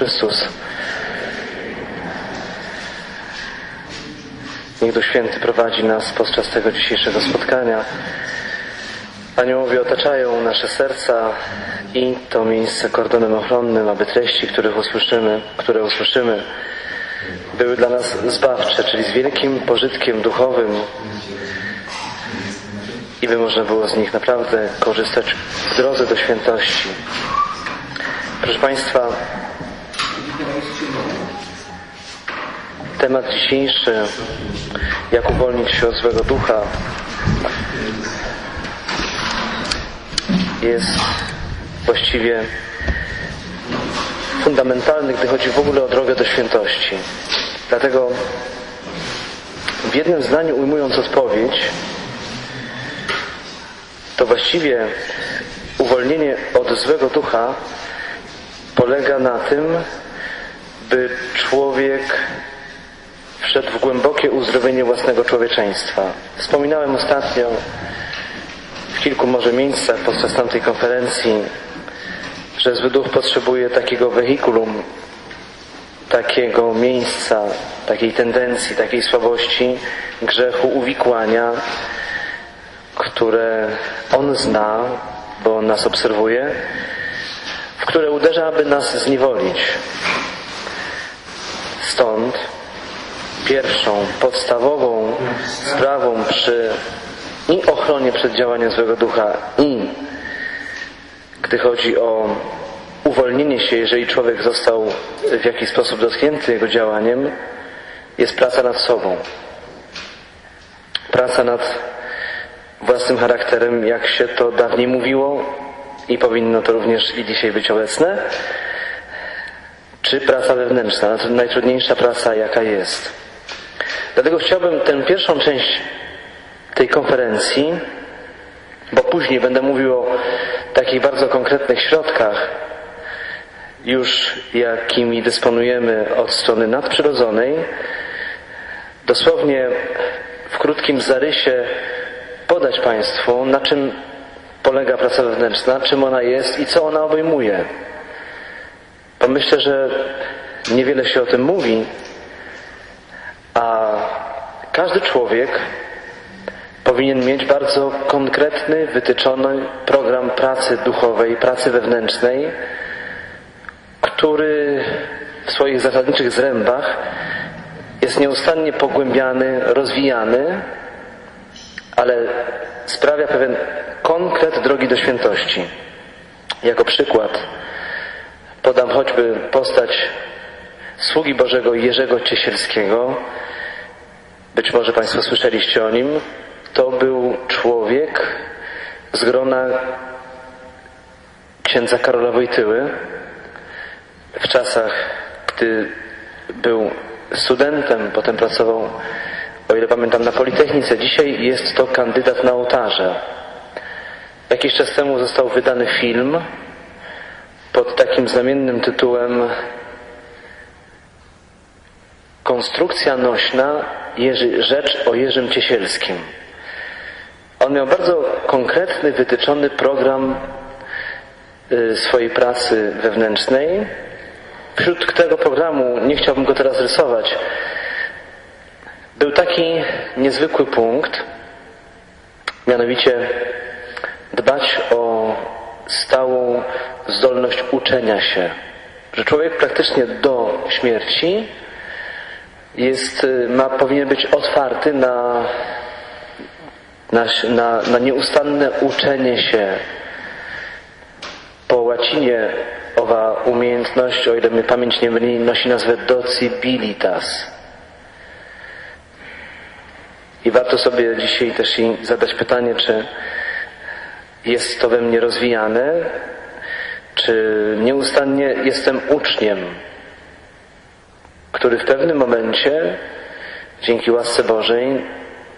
Chrystus. Niech Duch Święty prowadzi nas podczas tego dzisiejszego spotkania. Aniołowie otaczają nasze serca i to miejsce kordonem ochronnym, aby treści, których usłyszymy, które usłyszymy, były dla nas zbawcze, czyli z wielkim pożytkiem duchowym i by można było z nich naprawdę korzystać w drodze do świętości. Proszę Państwa, temat dzisiejszy, jak uwolnić się od złego ducha, jest właściwie fundamentalny, gdy chodzi w ogóle o drogę do świętości. Dlatego w jednym zdaniu ujmując odpowiedź, to właściwie uwolnienie od złego ducha polega na tym, by człowiek wszedł w głębokie uzdrowienie własnego człowieczeństwa. Wspominałem ostatnio w kilku może miejscach podczas tamtej konferencji, że zły duch potrzebuje takiego wehikulum, takiego miejsca, takiej tendencji, takiej słabości, grzechu, uwikłania, które on zna, bo on nas obserwuje, w które uderza, aby nas zniewolić. Stąd pierwszą, podstawową sprawą przy i ochronie przed działaniem złego ducha i gdy chodzi o uwolnienie się, jeżeli człowiek został w jakiś sposób dotknięty jego działaniem, jest praca nad sobą. Praca nad własnym charakterem, jak się to dawniej mówiło i powinno to również i dzisiaj być obecne, czy praca wewnętrzna, najtrudniejsza praca, jaka jest. Dlatego chciałbym tę pierwszą część tej konferencji, bo później będę mówił o takich bardzo konkretnych środkach, już jakimi dysponujemy od strony nadprzyrodzonej, dosłownie w krótkim zarysie podać Państwu, na czym polega praca wewnętrzna, czym ona jest i co ona obejmuje. Bo myślę, że niewiele się o tym mówi, a każdy człowiek powinien mieć bardzo konkretny, wytyczony program pracy duchowej, pracy wewnętrznej, który w swoich zasadniczych zrębach jest nieustannie pogłębiany, rozwijany, ale sprawia pewien konkret drogi do świętości. Jako przykład podam choćby postać sługi Bożego Jerzego Ciesielskiego. Być może Państwo słyszeliście o nim. To był człowiek z grona księdza Karola Wojtyły w czasach, gdy był studentem, potem pracował, o ile pamiętam, na Politechnice. Dzisiaj jest to kandydat na ołtarze. Jakiś czas temu został wydany film pod takim znamiennym tytułem Konstrukcja nośna Jerzy, rzecz o Jerzym Ciesielskim. On miał bardzo konkretny, wytyczony program y, swojej pracy wewnętrznej. Wśród tego programu, nie chciałbym go teraz rysować, był taki niezwykły punkt, mianowicie dbać o stałą zdolność uczenia się. Że człowiek praktycznie do śmierci jest, ma, powinien być otwarty na, na, na, na nieustanne uczenie się. Po łacinie owa umiejętność, o ile mnie pamięć nie myli, nosi nazwę docibilitas. I warto sobie dzisiaj też zadać pytanie, czy jest to we mnie rozwijane, czy nieustannie jestem uczniem, który w pewnym momencie, dzięki łasce Bożej,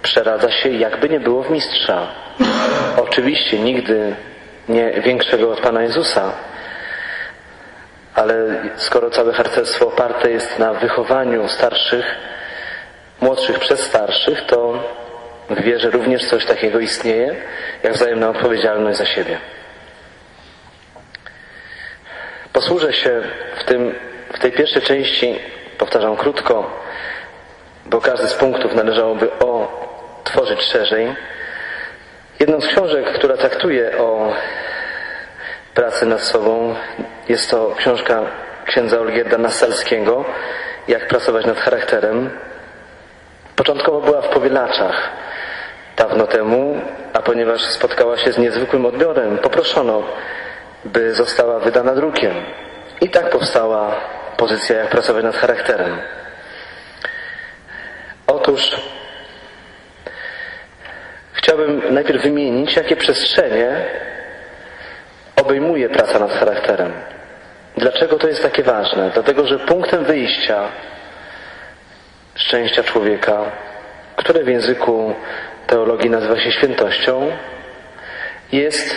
przeradza się jakby nie było w mistrza. Oczywiście nigdy nie większego od Pana Jezusa, ale skoro całe harcerstwo oparte jest na wychowaniu starszych, młodszych przez starszych, to w wierze również coś takiego istnieje, jak wzajemna odpowiedzialność za siebie. posłużę się w, tym, w tej pierwszej części, powtarzam krótko, bo każdy z punktów należałoby otworzyć szerzej. Jedną z książek, która traktuje o pracy nad sobą, jest to książka księdza Olgierda Nasalskiego, Jak pracować nad charakterem. Początkowo była w powielaczach dawno temu, a ponieważ spotkała się z niezwykłym odbiorem, poproszono, by została wydana drukiem. I tak powstała pozycja, jak pracować nad charakterem. Otóż chciałbym najpierw wymienić, jakie przestrzenie obejmuje praca nad charakterem. Dlaczego to jest takie ważne? Dlatego, że punktem wyjścia szczęścia człowieka, które w języku teologii nazywa się świętością, jest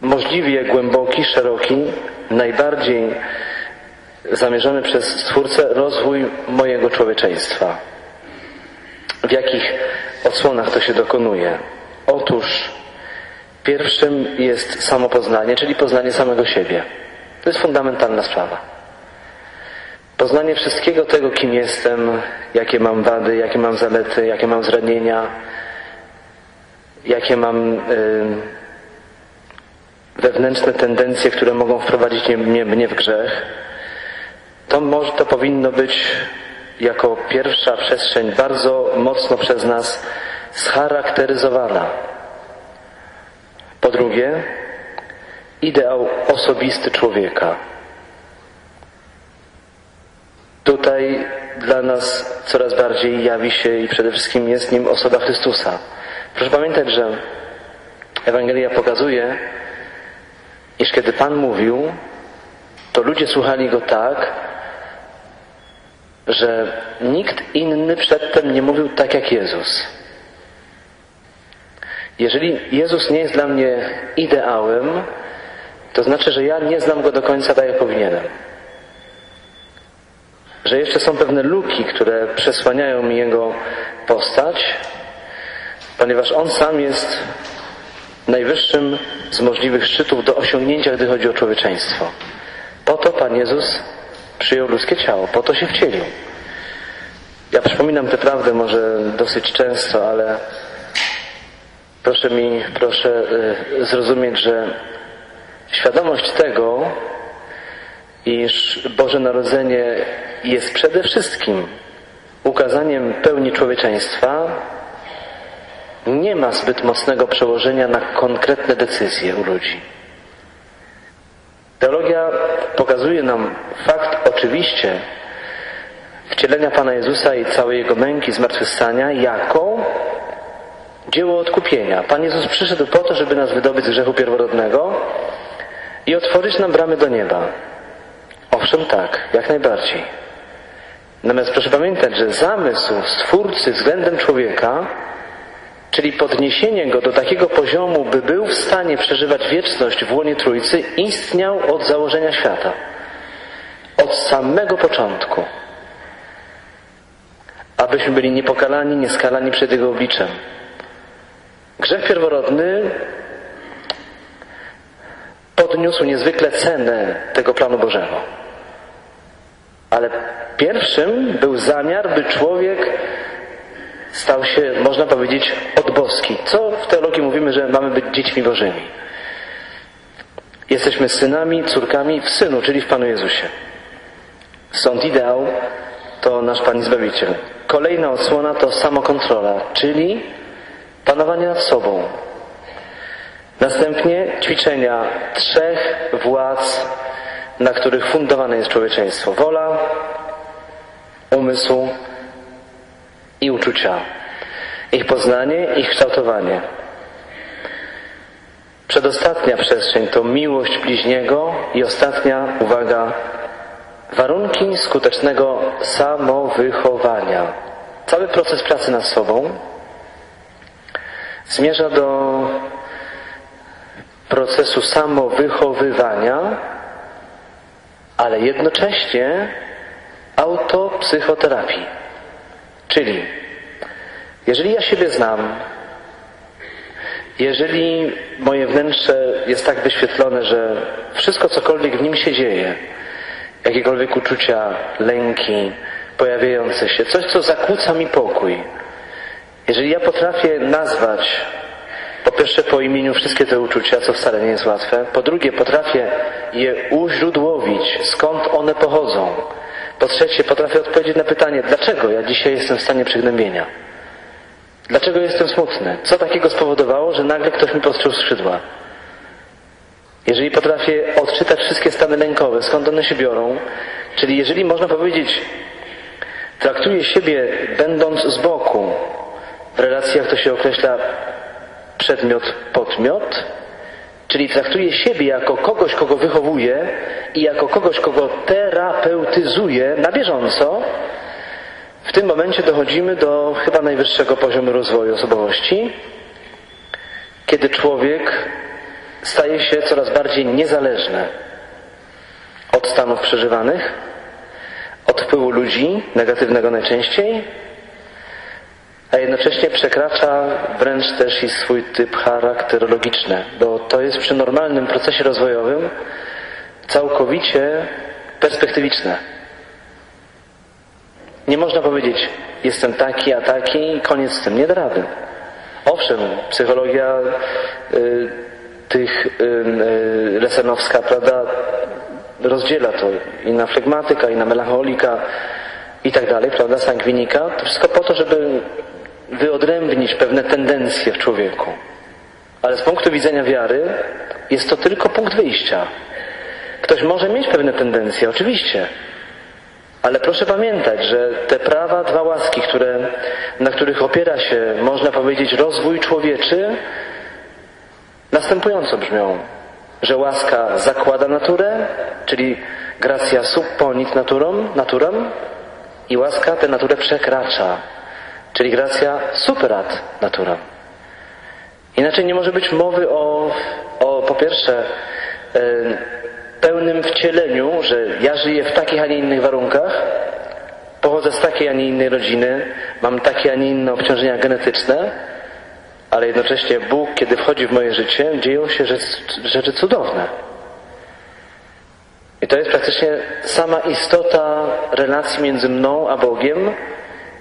możliwie głęboki, szeroki, najbardziej zamierzony przez Stwórcę rozwój mojego człowieczeństwa. W jakich odsłonach to się dokonuje? Otóż pierwszym jest samopoznanie, czyli poznanie samego siebie. To jest fundamentalna sprawa. Poznanie wszystkiego tego, kim jestem, jakie mam wady, jakie mam zalety, jakie mam zranienia, jakie mam yy, wewnętrzne tendencje, które mogą wprowadzić mnie, mnie w grzech to może to powinno być jako pierwsza przestrzeń bardzo mocno przez nas scharakteryzowana. Po drugie, ideał osobisty człowieka. Tutaj dla nas coraz bardziej jawi się i przede wszystkim jest nim osoba Chrystusa. Proszę pamiętać, że Ewangelia pokazuje, iż kiedy Pan mówił, to ludzie słuchali Go tak, że nikt inny przedtem nie mówił tak jak Jezus. Jeżeli Jezus nie jest dla mnie ideałem, to znaczy, że ja nie znam Go do końca tak jak powinienem. Że jeszcze są pewne luki, które przesłaniają mi Jego postać, ponieważ On sam jest najwyższym z możliwych szczytów do osiągnięcia, gdy chodzi o człowieczeństwo. Po to Pan Jezus przyjął ludzkie ciało, po to się wcielił. Ja przypominam tę prawdę może dosyć często, ale proszę mi, proszę y, zrozumieć, że świadomość tego, iż Boże Narodzenie jest przede wszystkim ukazaniem pełni człowieczeństwa, nie ma zbyt mocnego przełożenia na konkretne decyzje u ludzi. Teologia pokazuje nam fakt oczywiście wcielenia Pana Jezusa i całej Jego męki, zmartwychwstania jako dzieło odkupienia. Pan Jezus przyszedł po to, żeby nas wydobyć z grzechu pierworodnego i otworzyć nam bramy do nieba. Owszem tak, jak najbardziej. Natomiast proszę pamiętać, że zamysł Stwórcy względem człowieka czyli podniesienie go do takiego poziomu, by był w stanie przeżywać wieczność w łonie Trójcy, istniał od założenia świata. Od samego początku. Abyśmy byli niepokalani, nieskalani przed Jego obliczem. Grzech pierworodny podniósł niezwykle cenę tego planu Bożego. Ale pierwszym był zamiar, by człowiek stał się, można powiedzieć, odboski. Co w teologii mówimy, że mamy być dziećmi Bożymi. Jesteśmy synami, córkami w Synu, czyli w Panu Jezusie. Sąd ideał to nasz Pan i Zbawiciel. Kolejna odsłona to samokontrola, czyli panowanie nad sobą. Następnie ćwiczenia trzech władz, na których fundowane jest człowieczeństwo. Wola, umysł i uczucia, ich poznanie, ich kształtowanie. Przedostatnia przestrzeń to miłość bliźniego i ostatnia, uwaga, warunki skutecznego samowychowania. Cały proces pracy nad sobą zmierza do procesu samowychowywania, ale jednocześnie autopsychoterapii. Czyli, jeżeli ja siebie znam Jeżeli moje wnętrze jest tak wyświetlone, że wszystko cokolwiek w nim się dzieje, jakiekolwiek uczucia, lęki pojawiające się, coś co zakłóca mi pokój, jeżeli ja potrafię nazwać po pierwsze po imieniu wszystkie te uczucia, co wcale nie jest łatwe, po drugie potrafię je uźródłowić, skąd one pochodzą, po trzecie potrafię odpowiedzieć na pytanie, dlaczego ja dzisiaj jestem w stanie przygnębienia. Dlaczego jestem smutny? Co takiego spowodowało, że nagle ktoś mi postrzył skrzydła? Jeżeli potrafię odczytać wszystkie stany lękowe, skąd one się biorą, czyli jeżeli można powiedzieć, traktuję siebie będąc z boku, w relacjach to się określa przedmiot, podmiot, czyli traktuję siebie jako kogoś, kogo wychowuję i jako kogoś, kogo terapeutyzuję na bieżąco, w tym momencie dochodzimy do chyba najwyższego poziomu rozwoju osobowości, kiedy człowiek staje się coraz bardziej niezależny od stanów przeżywanych, od wpływu ludzi, negatywnego najczęściej, a jednocześnie przekracza wręcz też i swój typ charakterologiczny, bo to jest przy normalnym procesie rozwojowym całkowicie perspektywiczne. Nie można powiedzieć, jestem taki, a taki i koniec z tym. Nie da rady. Owszem, psychologia y, tych y, y, lesenowska, prawda, rozdziela to i na flegmatyka, i na melancholika i tak dalej, prawda, sangwinika. To wszystko po to, żeby wyodrębnić pewne tendencje w człowieku. Ale z punktu widzenia wiary jest to tylko punkt wyjścia. Ktoś może mieć pewne tendencje, oczywiście, ale proszę pamiętać, że te prawa, dwa łaski, które, na których opiera się, można powiedzieć, rozwój człowieczy, następująco brzmią, że łaska zakłada naturę, czyli gracja subponit naturom, naturam i łaska tę naturę przekracza, czyli gracja superat naturam. Inaczej nie może być mowy o, o po pierwsze, e, pełnym wcieleniu, że ja żyję w takich, a nie innych warunkach, pochodzę z takiej, a nie innej rodziny, mam takie, a nie inne obciążenia genetyczne, ale jednocześnie Bóg, kiedy wchodzi w moje życie, dzieją się rzeczy, rzeczy cudowne. I to jest praktycznie sama istota relacji między mną a Bogiem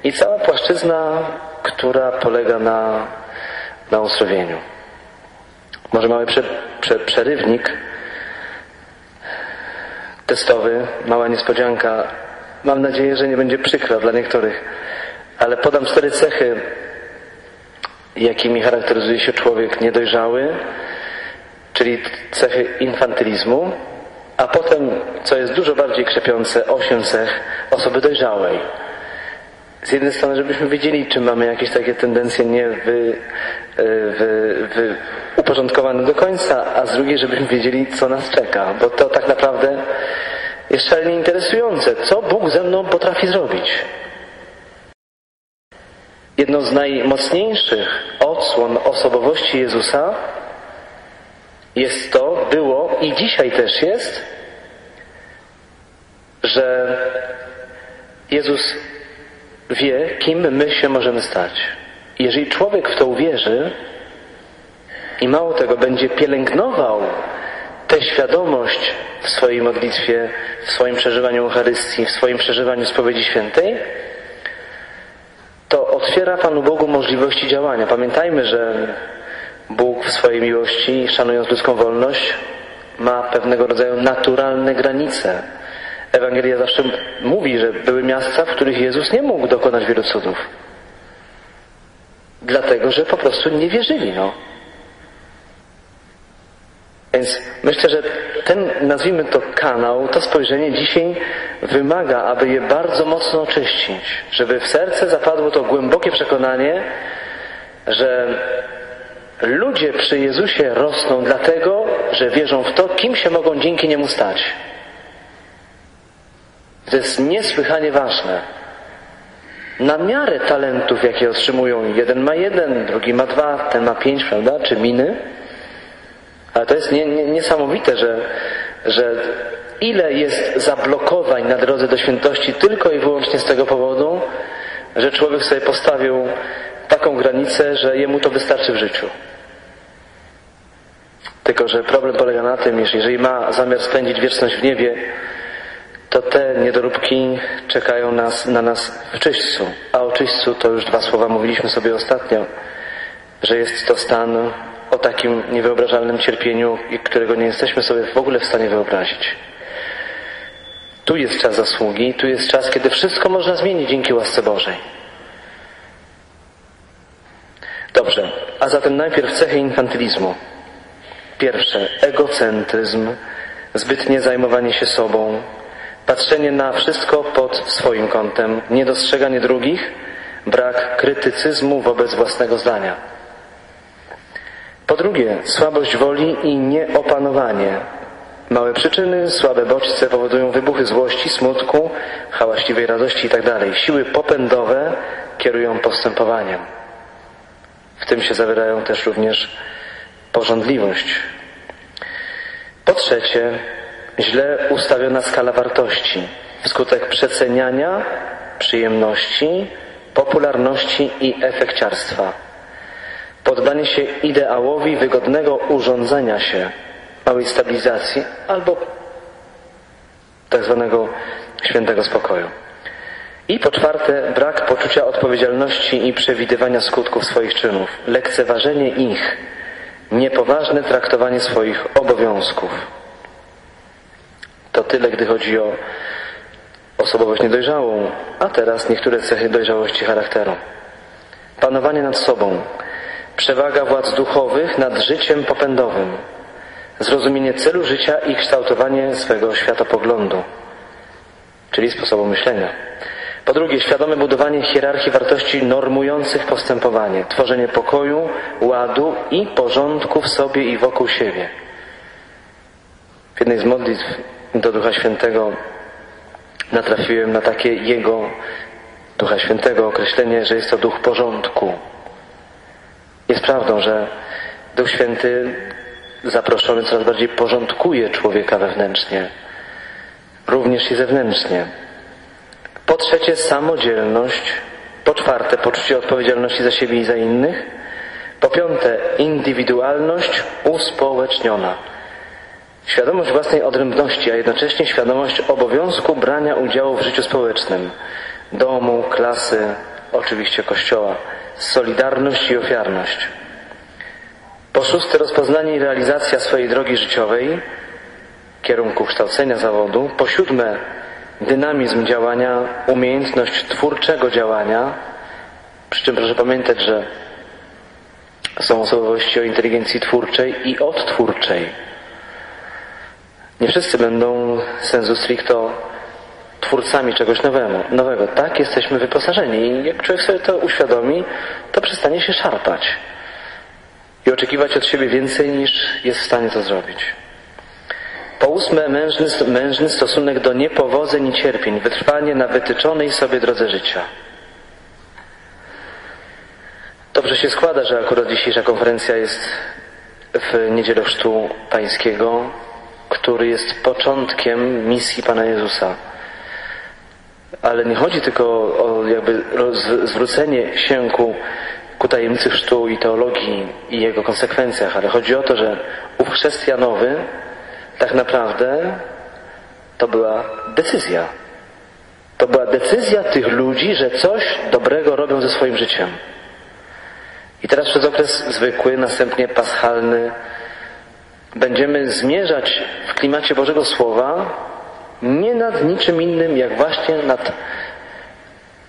i cała płaszczyzna, która polega na, na uzdrowieniu. Może mały prze, prze, przerywnik testowy, mała niespodzianka. Mam nadzieję, że nie będzie przykra dla niektórych, ale podam cztery cechy, jakimi charakteryzuje się człowiek niedojrzały, czyli cechy infantylizmu, a potem, co jest dużo bardziej krzepiące, osiem cech osoby dojrzałej. Z jednej strony, żebyśmy wiedzieli, czy mamy jakieś takie tendencje nie wy, wy, wy uporządkowane do końca, a z drugiej, żebyśmy wiedzieli, co nas czeka, bo to tak naprawdę jest szalenie interesujące. Co Bóg ze mną potrafi zrobić? Jedną z najmocniejszych odsłon osobowości Jezusa jest to, było i dzisiaj też jest, że Jezus wie, kim my się możemy stać. Jeżeli człowiek w to uwierzy i mało tego będzie pielęgnował tę świadomość w swojej modlitwie, w swoim przeżywaniu Eucharystii, w swoim przeżywaniu spowiedzi świętej, to otwiera Panu Bogu możliwości działania. Pamiętajmy, że Bóg w swojej miłości, szanując ludzką wolność, ma pewnego rodzaju naturalne granice. Ewangelia zawsze mówi, że były miasta, w których Jezus nie mógł dokonać wielu cudów. Dlatego, że po prostu nie wierzyli, no. Więc myślę, że ten, nazwijmy to kanał, to spojrzenie dzisiaj wymaga, aby je bardzo mocno oczyścić, żeby w serce zapadło to głębokie przekonanie, że ludzie przy Jezusie rosną dlatego, że wierzą w to, kim się mogą dzięki Niemu stać. To jest niesłychanie ważne. Na miarę talentów, jakie otrzymują, jeden ma jeden, drugi ma dwa, ten ma pięć, prawda, czy miny, ale to jest nie, nie, niesamowite, że, że ile jest zablokowań na drodze do świętości tylko i wyłącznie z tego powodu, że człowiek sobie postawił taką granicę, że jemu to wystarczy w życiu. Tylko, że problem polega na tym, że jeżeli ma zamiar spędzić wieczność w niebie, to te niedoróbki czekają nas, na nas w czyśćcu. A o czyśćcu to już dwa słowa mówiliśmy sobie ostatnio, że jest to stan o takim niewyobrażalnym cierpieniu, którego nie jesteśmy sobie w ogóle w stanie wyobrazić. Tu jest czas zasługi, tu jest czas, kiedy wszystko można zmienić dzięki łasce Bożej. Dobrze, a zatem najpierw cechy infantylizmu. Pierwsze, egocentryzm, zbytnie zajmowanie się sobą, patrzenie na wszystko pod swoim kątem, niedostrzeganie drugich, brak krytycyzmu wobec własnego zdania. Po drugie, słabość woli i nieopanowanie. Małe przyczyny, słabe bodźce powodują wybuchy złości, smutku, hałaśliwej radości itd. Siły popędowe kierują postępowaniem. W tym się zawierają też również porządliwość. Po trzecie, źle ustawiona skala wartości wskutek przeceniania przyjemności, popularności i efekciarstwa. Poddanie się ideałowi wygodnego urządzenia się, małej stabilizacji albo tak zwanego świętego spokoju. I po czwarte, brak poczucia odpowiedzialności i przewidywania skutków swoich czynów, lekceważenie ich, niepoważne traktowanie swoich obowiązków. To tyle, gdy chodzi o osobowość niedojrzałą, a teraz niektóre cechy dojrzałości charakteru. Panowanie nad sobą, przewaga władz duchowych nad życiem popędowym, zrozumienie celu życia i kształtowanie swego światopoglądu, czyli sposobu myślenia. Po drugie, świadome budowanie hierarchii wartości normujących postępowanie, tworzenie pokoju, ładu i porządku w sobie i wokół siebie. W jednej z modlitw do Ducha Świętego natrafiłem na takie Jego, Ducha Świętego, określenie, że jest to duch porządku. Jest prawdą, że Duch Święty zaproszony coraz bardziej porządkuje człowieka wewnętrznie, również i zewnętrznie. Po trzecie, samodzielność. Po czwarte, poczucie odpowiedzialności za siebie i za innych. Po piąte, indywidualność uspołeczniona. Świadomość własnej odrębności, a jednocześnie świadomość obowiązku brania udziału w życiu społecznym. Domu, klasy, oczywiście kościoła. Solidarność i ofiarność. Po szóste, rozpoznanie i realizacja swojej drogi życiowej, kierunku kształcenia zawodu. Po siódme, dynamizm działania, umiejętność twórczego działania, przy czym proszę pamiętać, że są osobowości o inteligencji twórczej i odtwórczej. Nie wszyscy będą sensu stricto twórcami czegoś nowego. nowego. Tak, jesteśmy wyposażeni i jak człowiek sobie to uświadomi, to przestanie się szarpać i oczekiwać od siebie więcej niż jest w stanie to zrobić. Po ósme, mężny, mężny stosunek do niepowodzeń i cierpień, wytrwanie na wytyczonej sobie drodze życia. Dobrze się składa, że akurat dzisiejsza konferencja jest w niedzielę Chrztu Pańskiego, który jest początkiem misji Pana Jezusa. Ale nie chodzi tylko o jakby zwrócenie się ku, ku tajemnicy chrztu i teologii i jego konsekwencjach, ale chodzi o to, że ów chrześcijanowy tak naprawdę to była decyzja. To była decyzja tych ludzi, że coś dobrego robią ze swoim życiem. I teraz przez okres zwykły, następnie paschalny, będziemy zmierzać w klimacie Bożego Słowa nie nad niczym innym, jak właśnie nad,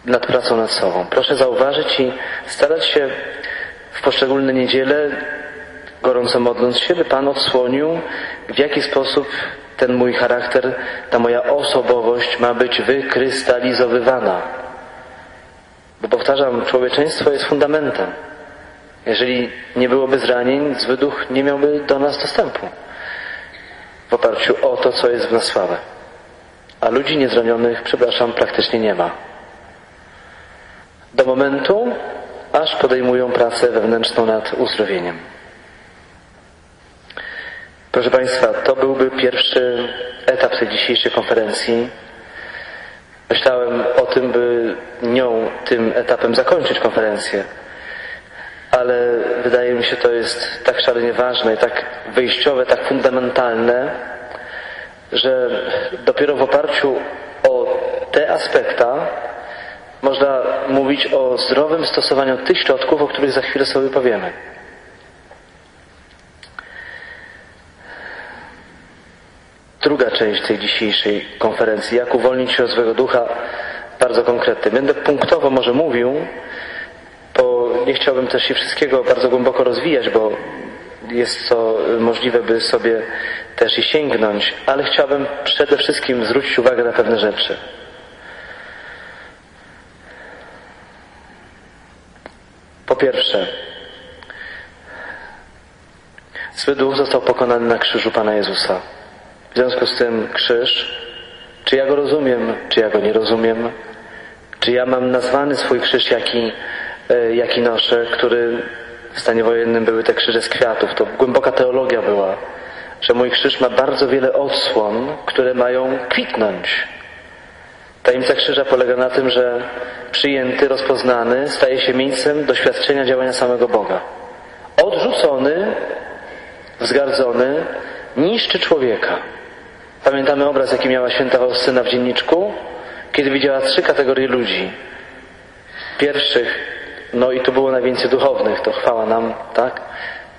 nad pracą nad sobą. Proszę zauważyć i starać się w poszczególne niedziele gorąco modląc się, by Pan odsłonił, w jaki sposób ten mój charakter, ta moja osobowość ma być wykrystalizowywana. Bo powtarzam, człowieczeństwo jest fundamentem. Jeżeli nie byłoby zranień, zły duch nie miałby do nas dostępu w oparciu o to, co jest w nas słabe. A ludzi niezranionych, przepraszam, praktycznie nie ma. Do momentu, aż podejmują pracę wewnętrzną nad uzdrowieniem. Proszę Państwa, to byłby pierwszy etap tej dzisiejszej konferencji. Myślałem o tym, by nią, tym etapem zakończyć konferencję. Ale wydaje mi się, to jest tak szalenie ważne i tak wyjściowe, tak fundamentalne, że dopiero w oparciu o te aspekta można mówić o zdrowym stosowaniu tych środków, o których za chwilę sobie powiemy. Druga część tej dzisiejszej konferencji, jak uwolnić się od złego ducha, bardzo konkretny. Będę punktowo może mówił, bo nie chciałbym też się wszystkiego bardzo głęboko rozwijać, bo jest to możliwe, by sobie też i sięgnąć, ale chciałbym przede wszystkim zwrócić uwagę na pewne rzeczy. Po pierwsze, zły duch został pokonany na krzyżu Pana Jezusa. W związku z tym krzyż, czy ja go rozumiem, czy ja go nie rozumiem, czy ja mam nazwany swój krzyż, jaki, jaki noszę, który w stanie wojennym były te krzyże z kwiatów. To głęboka teologia była, że mój krzyż ma bardzo wiele odsłon, które mają kwitnąć. Tajemnica krzyża polega na tym, że przyjęty, rozpoznany staje się miejscem doświadczenia działania samego Boga. Odrzucony, wzgardzony, niszczy człowieka. Pamiętamy obraz, jaki miała święta Faustyna w dzienniczku, kiedy widziała trzy kategorie ludzi. Pierwszych, no i tu było najwięcej duchownych, to chwała nam, tak?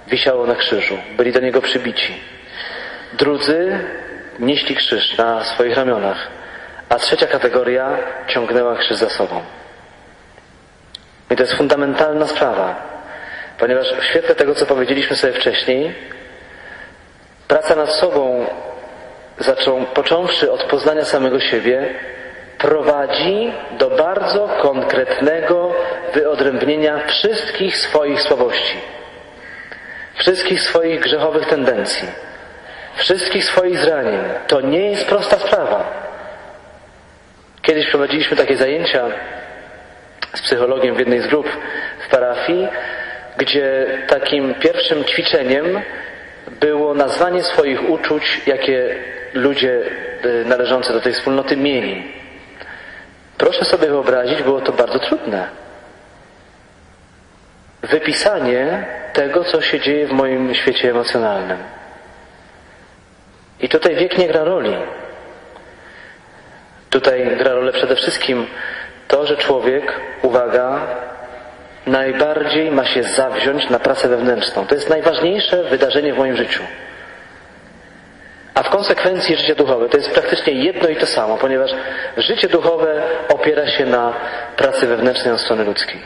Wisiało na krzyżu, byli do niego przybici. Drudzy nieśli krzyż na swoich ramionach, a trzecia kategoria ciągnęła krzyż za sobą. I to jest fundamentalna sprawa, ponieważ w świetle tego, co powiedzieliśmy sobie wcześniej, praca nad sobą, zaczął, począwszy od poznania samego siebie, prowadzi do bardzo konkretnego wyodrębnienia wszystkich swoich słabości, wszystkich swoich grzechowych tendencji, wszystkich swoich zranień. To nie jest prosta sprawa. Kiedyś prowadziliśmy takie zajęcia z psychologiem w jednej z grup w parafii, gdzie takim pierwszym ćwiczeniem było nazwanie swoich uczuć, jakie ludzie y, należący do tej wspólnoty mieli. Proszę sobie wyobrazić, było to bardzo trudne. Wypisanie tego, co się dzieje w moim świecie emocjonalnym. I tutaj wiek nie gra roli. Tutaj gra rolę przede wszystkim to, że człowiek, uwaga, najbardziej ma się zawziąć na pracę wewnętrzną. To jest najważniejsze wydarzenie w moim życiu. A w konsekwencji życie duchowe to jest praktycznie jedno i to samo, ponieważ życie duchowe opiera się na pracy wewnętrznej od strony ludzkiej.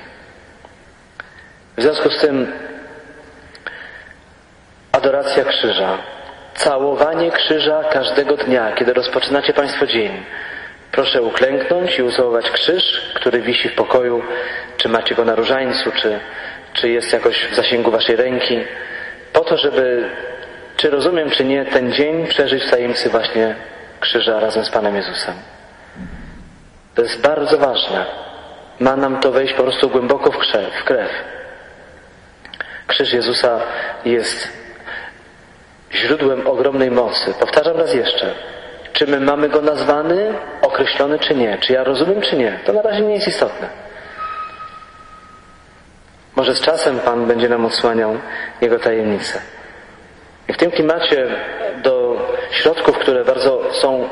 W związku z tym adoracja krzyża, całowanie krzyża każdego dnia, kiedy rozpoczynacie Państwo dzień, Proszę uklęknąć i ucałować krzyż, który wisi w pokoju, czy macie go na różańcu, czy, czy jest jakoś w zasięgu waszej ręki, po to, żeby, czy rozumiem, czy nie, ten dzień przeżyć w tajemnicy właśnie krzyża razem z Panem Jezusem. To jest bardzo ważne. Ma nam to wejść po prostu głęboko w, krzew, w krew. Krzyż Jezusa jest źródłem ogromnej mocy. Powtarzam raz jeszcze. Czy my mamy go nazwany, określony, czy nie? Czy ja rozumiem, czy nie? To na razie nie jest istotne. Może z czasem Pan będzie nam odsłaniał Jego tajemnice. I w tym klimacie do środków, które bardzo są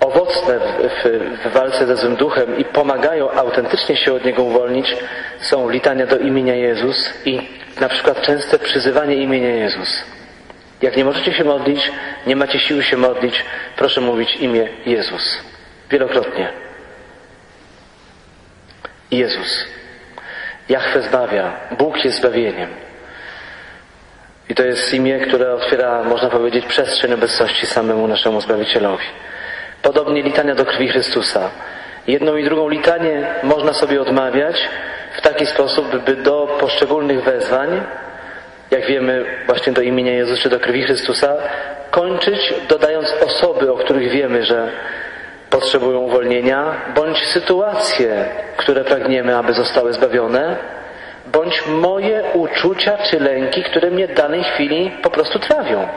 owocne w, w, w, walce ze złym duchem i pomagają autentycznie się od niego uwolnić, są litania do imienia Jezus i na przykład częste przyzywanie imienia Jezus. Jak nie możecie się modlić, nie macie siły się modlić, proszę mówić imię Jezus. Wielokrotnie. Jezus. Jachwę zbawia. Bóg jest zbawieniem. I to jest imię, które otwiera, można powiedzieć, przestrzeń obecności samemu naszemu Zbawicielowi. Podobnie litania do krwi Chrystusa. Jedną i drugą litanię można sobie odmawiać w taki sposób, by do poszczególnych wezwań jak wiemy właśnie do imienia Jezusa czy do krwi Chrystusa, kończyć dodając osoby, o których wiemy, że potrzebują uwolnienia, bądź sytuacje, które pragniemy, aby zostały zbawione, bądź moje uczucia czy lęki, które mnie w danej chwili po prostu trawią.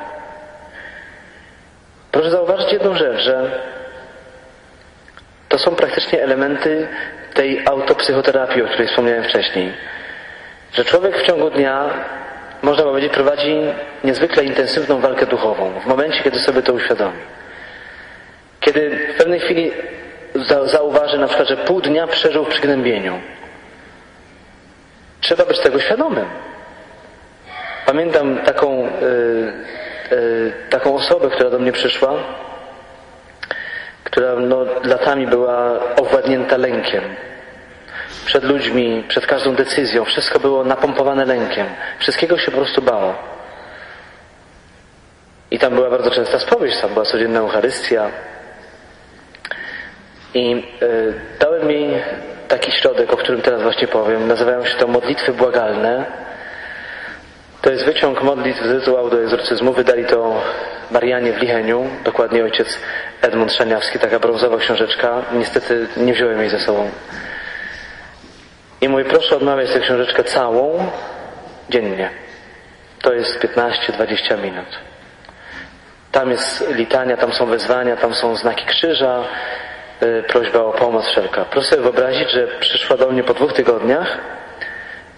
Proszę zauważyć jedną rzecz, że to są praktycznie elementy tej autopsychoterapii, o której wspomniałem wcześniej. że człowiek w ciągu dnia, można powiedzieć, prowadzi niezwykle intensywną walkę duchową, w momencie, kiedy sobie to uświadomi. Kiedy w pewnej chwili zauważy na przykład, że pół dnia przeżył w przygnębieniu. Trzeba być tego świadomym. Pamiętam taką, yy, yy, taką osobę, która do mnie przyszła, która no, latami była owładnięta lękiem. Przed ludźmi, przed każdą decyzją, wszystko było napompowane lękiem. Wszystkiego się po prostu bało. I tam była bardzo częsta spowiedź, tam była codzienna Eucharystia. I y, dałem mi taki środek, o którym teraz właśnie powiem. Nazywają się to modlitwy błagalne. To jest wyciąg modlitw z rytuału do egzorcyzmu. Wydali to Marianie w Licheniu, dokładnie ojciec Edmund Szaniawski, taka brązowa książeczka. Niestety nie wziąłem jej ze sobą. I mówię, proszę odmawiać tę książeczkę całą dziennie. To jest 15-20 minut. Tam jest litania, tam są wezwania, tam są znaki krzyża, prośba o pomoc wszelka. Proszę sobie wyobrazić, że przyszła do mnie po dwóch tygodniach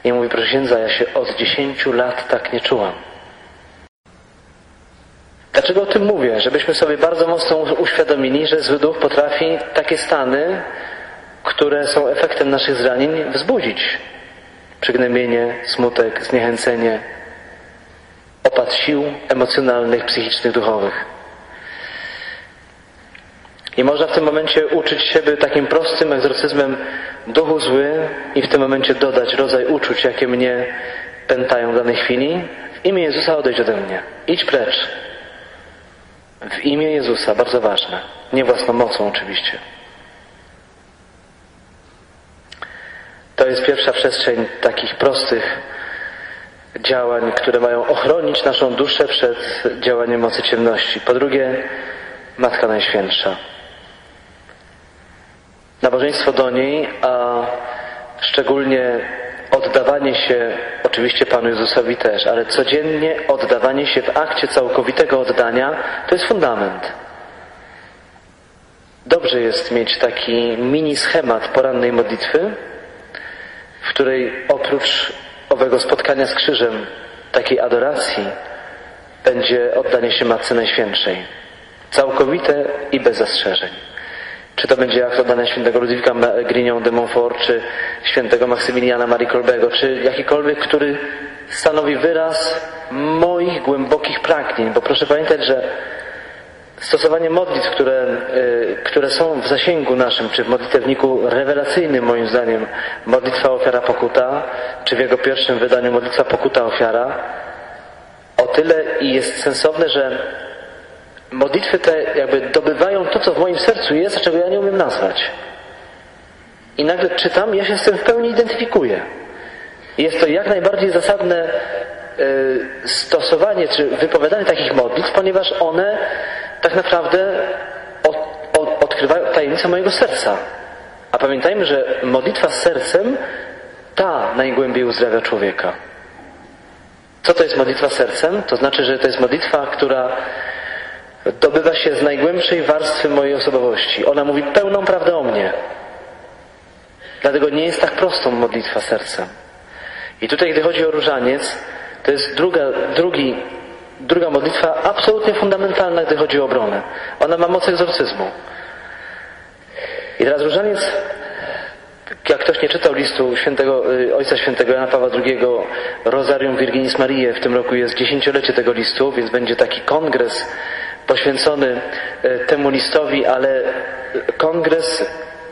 i mówi, proszę księdza, ja się od 10 lat tak nie czułam. Dlaczego o tym mówię? Żebyśmy sobie bardzo mocno uświadomili, że zły duch potrafi takie stany, które są efektem naszych zranień, wzbudzić. Przygnębienie, smutek, zniechęcenie, opad sił emocjonalnych, psychicznych, duchowych. I można w tym momencie uczyć siebie takim prostym egzorcyzmem duchu zły i w tym momencie dodać rodzaj uczuć, jakie mnie pętają w danej chwili. W imię Jezusa odejdź ode mnie. Idź precz. W imię Jezusa, bardzo ważne. Nie własną mocą oczywiście. To jest pierwsza przestrzeń takich prostych działań, które mają ochronić naszą duszę przed działaniem mocy ciemności. Po drugie, Matka Najświętsza. Nabożeństwo do niej, a szczególnie oddawanie się, oczywiście Panu Jezusowi też, ale codziennie oddawanie się w akcie całkowitego oddania, to jest fundament. Dobrze jest mieć taki mini schemat porannej modlitwy, w której oprócz owego spotkania z krzyżem, takiej adoracji, będzie oddanie się Matce Najświętszej. Całkowite i bez zastrzeżeń. Czy to będzie oddania świętego Ludwika Grignon de Montfort, czy świętego Maksymiliana Marii Kolbego, czy jakikolwiek, który stanowi wyraz moich głębokich pragnień. Bo proszę pamiętać, że stosowanie modlitw, które, y, które są w zasięgu naszym, czy w modlitewniku rewelacyjnym moim zdaniem, modlitwa ofiara pokuta, czy w jego pierwszym wydaniu modlitwa pokuta ofiara, o tyle i jest sensowne, że modlitwy te jakby dobywają to, co w moim sercu jest, a czego ja nie umiem nazwać. I nagle czytam, ja się z tym w pełni identyfikuję. Jest to jak najbardziej zasadne y, stosowanie czy wypowiadanie takich modlitw, ponieważ one tak naprawdę od, od, odkrywają tajemnicę mojego serca. A pamiętajmy, że modlitwa z sercem ta najgłębiej uzdrawia człowieka. Co to jest modlitwa sercem? To znaczy, że to jest modlitwa, która dobywa się z najgłębszej warstwy mojej osobowości. Ona mówi pełną prawdę o mnie. Dlatego nie jest tak prostą modlitwa sercem. I tutaj, gdy chodzi o różaniec, to jest druga, drugi, druga modlitwa absolutnie fundamentalna, gdy chodzi o obronę. Ona ma moc egzorcyzmu. I teraz różaniec, jak ktoś nie czytał listu świętego, y, Ojca Świętego Jana Pawła II Rosarium Virginis Mariae, w tym roku jest dziesięciolecie tego listu, więc będzie taki kongres poświęcony e, temu listowi, ale kongres,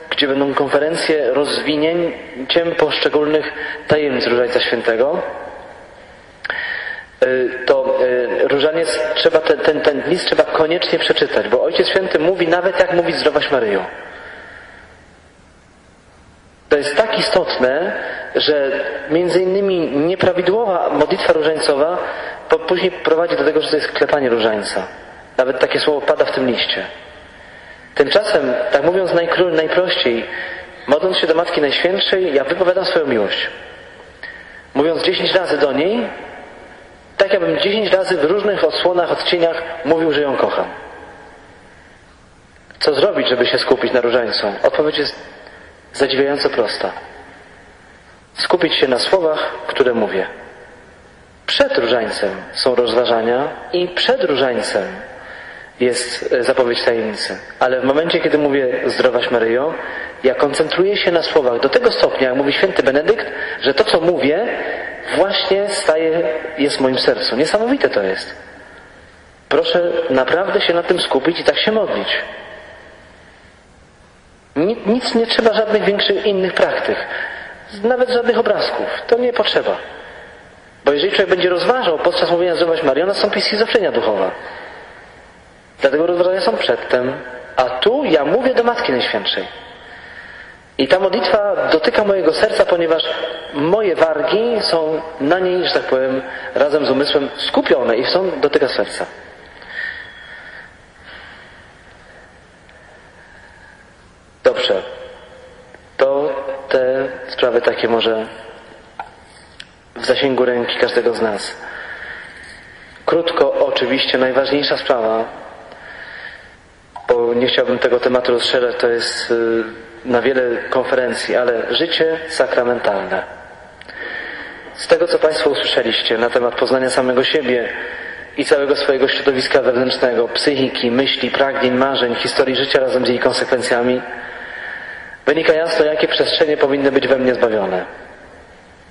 gdzie będą konferencje rozwinięciem poszczególnych tajemnic Różańca Świętego, e, to e, różaniec trzeba, ten, ten, ten list trzeba koniecznie przeczytać, bo Ojciec Święty mówi nawet jak mówić zdrowaś Maryjo. To jest tak istotne, że między innymi nieprawidłowa modlitwa różańcowa później prowadzi do tego, że to jest klepanie różańca. Nawet takie słowo pada w tym liście. Tymczasem, tak mówiąc najkró- najprościej, modląc się do Matki Najświętszej, ja wypowiadam swoją miłość. Mówiąc dziesięć razy do niej, tak jakbym dziesięć razy w różnych odsłonach, odcieniach mówił, że ją kocham. Co zrobić, żeby się skupić na różańcu? Odpowiedź jest zadziwiająco prosta. skupić się na słowach, które mówię. Przed różańcem są rozważania i przed różańcem jest e, zapowiedź tajemnicy. Ale w momencie, kiedy mówię zdrowaś Maryjo, ja koncentruję się na słowach do tego stopnia, jak mówi święty Benedykt, że to, co mówię, właśnie staje, jest w moim sercu. Niesamowite to jest. Proszę naprawdę się na tym skupić i tak się modlić. Nic nie trzeba żadnych większych innych praktyk. Nawet żadnych obrazków. To nie potrzeba. Bo jeżeli człowiek będzie rozważał podczas mówienia zdrowaś Maryjo, nastąpi schizofrenia duchowa. Dlatego rozważania są przedtem. A tu ja mówię do Matki Najświętszej. I ta modlitwa dotyka mojego serca, ponieważ moje wargi są na niej, że tak powiem, razem z umysłem skupione i są dotyka serca. Dobrze. To te sprawy takie może w zasięgu ręki każdego z nas. Krótko, oczywiście, najważniejsza sprawa, nie chciałbym tego tematu rozszerzać, to jest y, na wiele konferencji, ale życie sakramentalne. Z tego, co Państwo usłyszeliście na temat poznania samego siebie i całego swojego środowiska wewnętrznego, psychiki, myśli, pragnień, marzeń, historii życia razem z jej konsekwencjami, wynika jasno, jakie przestrzenie powinny być we mnie zbawione.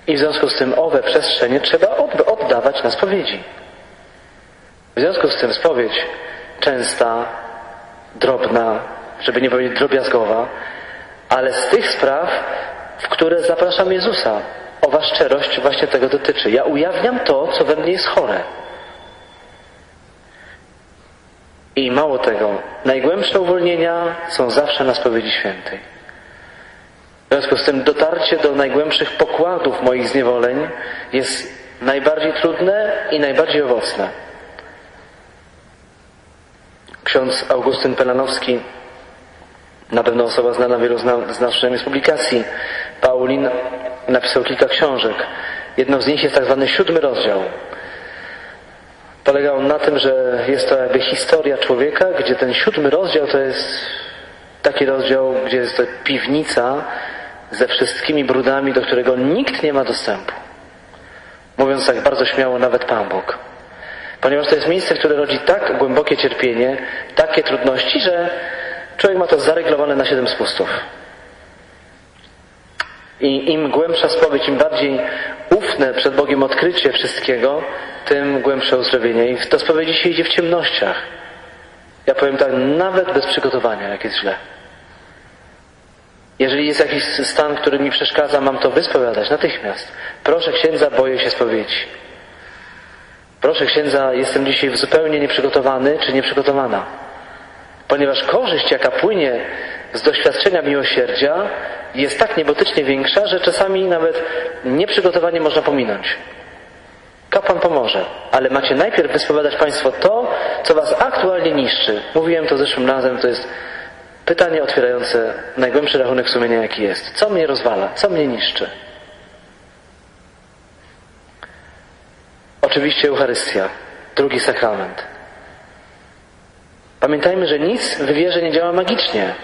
I w związku z tym owe przestrzenie trzeba oddawać na spowiedzi. W związku z tym spowiedź częsta, drobna, żeby nie powiedzieć drobiazgowa, ale z tych spraw, w które zapraszam Jezusa. Owa szczerość właśnie tego dotyczy. Ja ujawniam to, co we mnie jest chore. I mało tego, najgłębsze uwolnienia są zawsze na spowiedzi świętej. W związku z tym dotarcie do najgłębszych pokładów moich zniewoleń jest najbardziej trudne i najbardziej owocne. Ksiądz Augustyn Pelanowski, na pewno osoba znana wielu z nas przynajmniej z publikacji, Paulin napisał kilka książek. Jedną z nich jest tak zwany siódmy rozdział. Polega on na tym, że jest to jakby historia człowieka, gdzie ten siódmy rozdział to jest taki rozdział, gdzie jest to piwnica ze wszystkimi brudami, do którego nikt nie ma dostępu. Mówiąc tak bardzo śmiało, nawet Pan Bóg. Ponieważ to jest miejsce, które rodzi tak głębokie cierpienie, takie trudności, że człowiek ma to zareglowane na siedem spustów. I im głębsza spowiedź, im bardziej ufne przed Bogiem odkrycie wszystkiego, tym głębsze uzdrowienie. I do spowiedzi się idzie w ciemnościach. Ja powiem tak, nawet bez przygotowania, jak jest źle. Jeżeli jest jakiś stan, który mi przeszkadza, mam to wyspowiadać natychmiast. Proszę księdza, boję się spowiedzi. Proszę księdza, jestem dzisiaj zupełnie nieprzygotowany czy nieprzygotowana. Ponieważ korzyść, jaka płynie z doświadczenia miłosierdzia, jest tak niebotycznie większa, że czasami nawet nieprzygotowanie można pominąć. Kapłan pomoże, ale macie najpierw wyspowiadać Państwo to, co Was aktualnie niszczy. Mówiłem to zeszłym razem, to jest pytanie otwierające najgłębszy rachunek sumienia, jaki jest. Co mnie rozwala? Co mnie niszczy? Oczywiście Eucharystia, drugi sakrament. Pamiętajmy, że nic w wierze nie działa magicznie.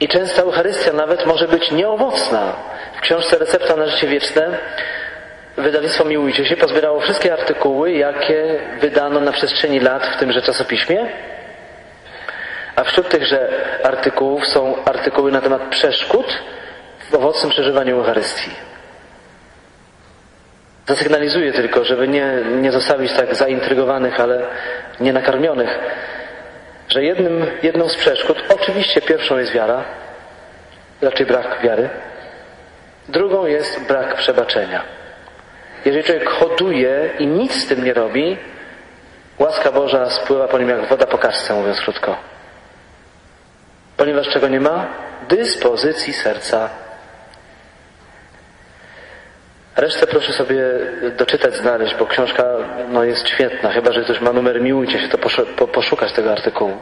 I często Eucharystia nawet może być nieowocna. W książce Recepta na życie wieczne wydawnictwo Miłujcie się pozbierało wszystkie artykuły, jakie wydano na przestrzeni lat w tymże czasopiśmie. A wśród tychże artykułów są artykuły na temat przeszkód w owocnym przeżywaniu Eucharystii. Zasygnalizuję tylko, żeby nie, nie zostawić tak zaintrygowanych, ale nie nakarmionych, że jednym, jedną z przeszkód, oczywiście pierwszą jest wiara, raczej brak wiary, drugą jest brak przebaczenia. Jeżeli człowiek hoduje i nic z tym nie robi, łaska Boża spływa po nim jak woda po kaczce, mówiąc krótko. Ponieważ czego nie ma? Dyspozycji serca. Resztę proszę sobie doczytać, znaleźć, bo książka no, jest świetna. Chyba, że ktoś ma numer miłujcie się, to poszukać tego artykułu.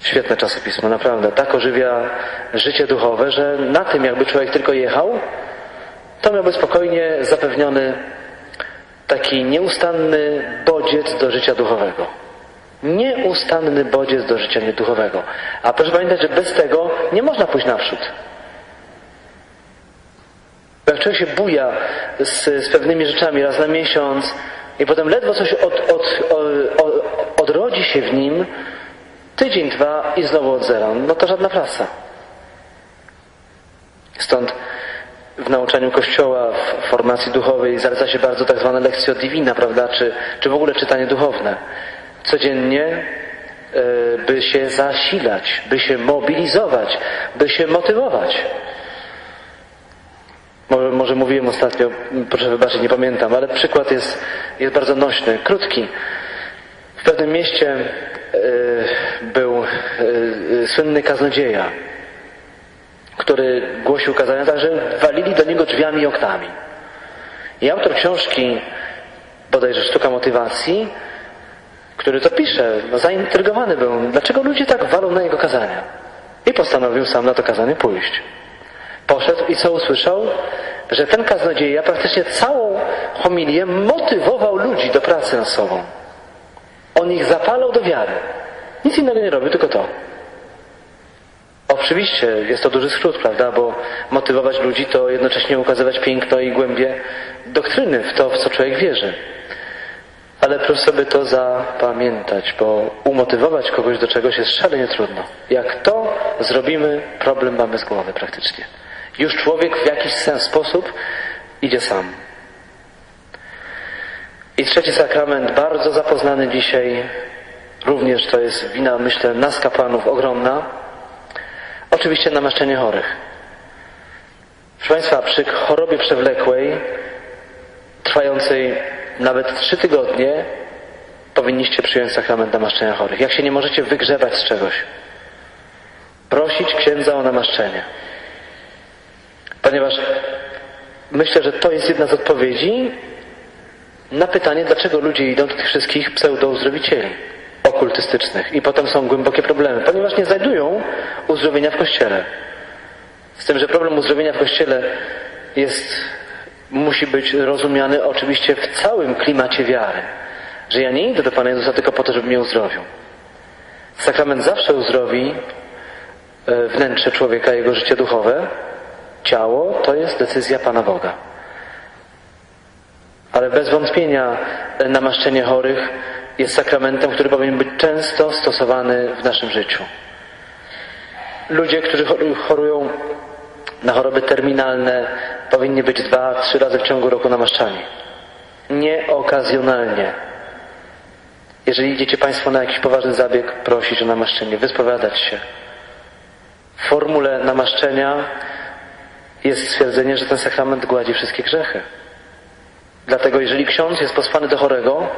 Świetne czasopismo, naprawdę. Tak ożywia życie duchowe, że na tym jakby człowiek tylko jechał, to miałby spokojnie zapewniony taki nieustanny bodziec do życia duchowego. Nieustanny bodziec do życia nieduchowego. A proszę pamiętać, że bez tego nie można pójść naprzód. Człowiek się buja z, z pewnymi rzeczami raz na miesiąc i potem ledwo coś od, od, od, odrodzi się w nim, tydzień, dwa i znowu od zera. No to żadna praca. Stąd w nauczaniu Kościoła, w formacji duchowej zaleca się bardzo tak zwane lekcje divina, prawda, czy, czy w ogóle czytanie duchowne. Codziennie e, by się zasilać, by się mobilizować, by się motywować. Może, może mówiłem ostatnio, proszę wybaczyć, nie pamiętam, ale przykład jest, jest bardzo nośny, krótki. W pewnym mieście y, był y, słynny kaznodzieja, który głosił kazania tak, że walili do niego drzwiami i oknami. I autor książki, bodajże Sztuka Motywacji, który to pisze, no zaintrygowany był, dlaczego ludzie tak walą na jego kazania. I postanowił sam na to kazanie pójść. Poszedł i co usłyszał? Że ten kaznodzieja praktycznie całą homilię motywował ludzi do pracy sobą. On ich zapalał do wiary. Nic innego nie robił, tylko to. Oczywiście jest to duży skrót, prawda? Bo motywować ludzi to jednocześnie ukazywać piękno i głębie doktryny w to, w co człowiek wierzy. Ale proszę sobie to zapamiętać, bo umotywować kogoś do czegoś jest szalenie trudno. Jak to zrobimy, problem mamy z głowy praktycznie. Już człowiek w jakiś sens, sposób idzie sam. I trzeci sakrament, bardzo zapoznany dzisiaj, również to jest wina, myślę, nas kapłanów ogromna. Oczywiście namaszczenie chorych. Proszę Państwa, przy chorobie przewlekłej, trwającej nawet trzy tygodnie, powinniście przyjąć sakrament namaszczenia chorych. Jak się nie możecie wygrzebać z czegoś, prosić księdza o namaszczenie. Ponieważ myślę, że to jest jedna z odpowiedzi na pytanie, dlaczego ludzie idą do tych wszystkich pseudouzdrowicieli okultystycznych i potem są głębokie problemy, ponieważ nie znajdują uzdrowienia w Kościele. Z tym, że problem uzdrowienia w Kościele jest, musi być rozumiany oczywiście w całym klimacie wiary. Że ja nie idę do Pana Jezusa tylko po to, żeby mnie uzdrowił. Sakrament zawsze uzdrowi e, wnętrze człowieka, jego życie duchowe. Ciało to jest decyzja Pana Boga. Ale bez wątpienia namaszczenie chorych jest sakramentem, który powinien być często stosowany w naszym życiu. Ludzie, którzy chorują na choroby terminalne, powinni być dwa, trzy razy w ciągu roku namaszczani. Nie okazjonalnie. Jeżeli idziecie Państwo na jakiś poważny zabieg, prosić o namaszczenie, wyspowiadać się. W formule namaszczenia jest stwierdzenie, że ten sakrament gładzi wszystkie grzechy. Dlatego jeżeli ksiądz jest posłany do chorego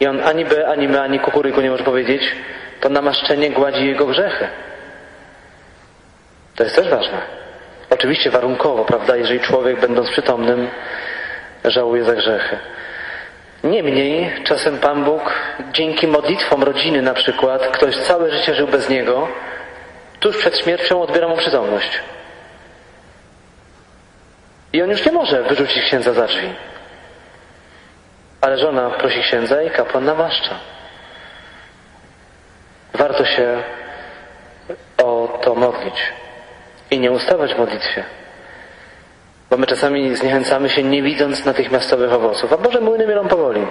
i on ani B, ani M, ani kukuryku nie może powiedzieć, to namaszczenie gładzi jego grzechy. To jest też ważne. Oczywiście warunkowo, prawda, jeżeli człowiek będąc przytomnym żałuje za grzechy. Niemniej czasem Pan Bóg dzięki modlitwom rodziny na przykład, ktoś całe życie żył bez Niego, tuż przed śmiercią odbiera mu przytomność. I on już nie może wyrzucić księdza za drzwi. Ale żona prosi księdza i kapłan namaszcza. Warto się o to modlić i nie ustawać w modlitwie. Bo my czasami zniechęcamy się nie widząc natychmiastowych owoców, a może młyny mielą powoli.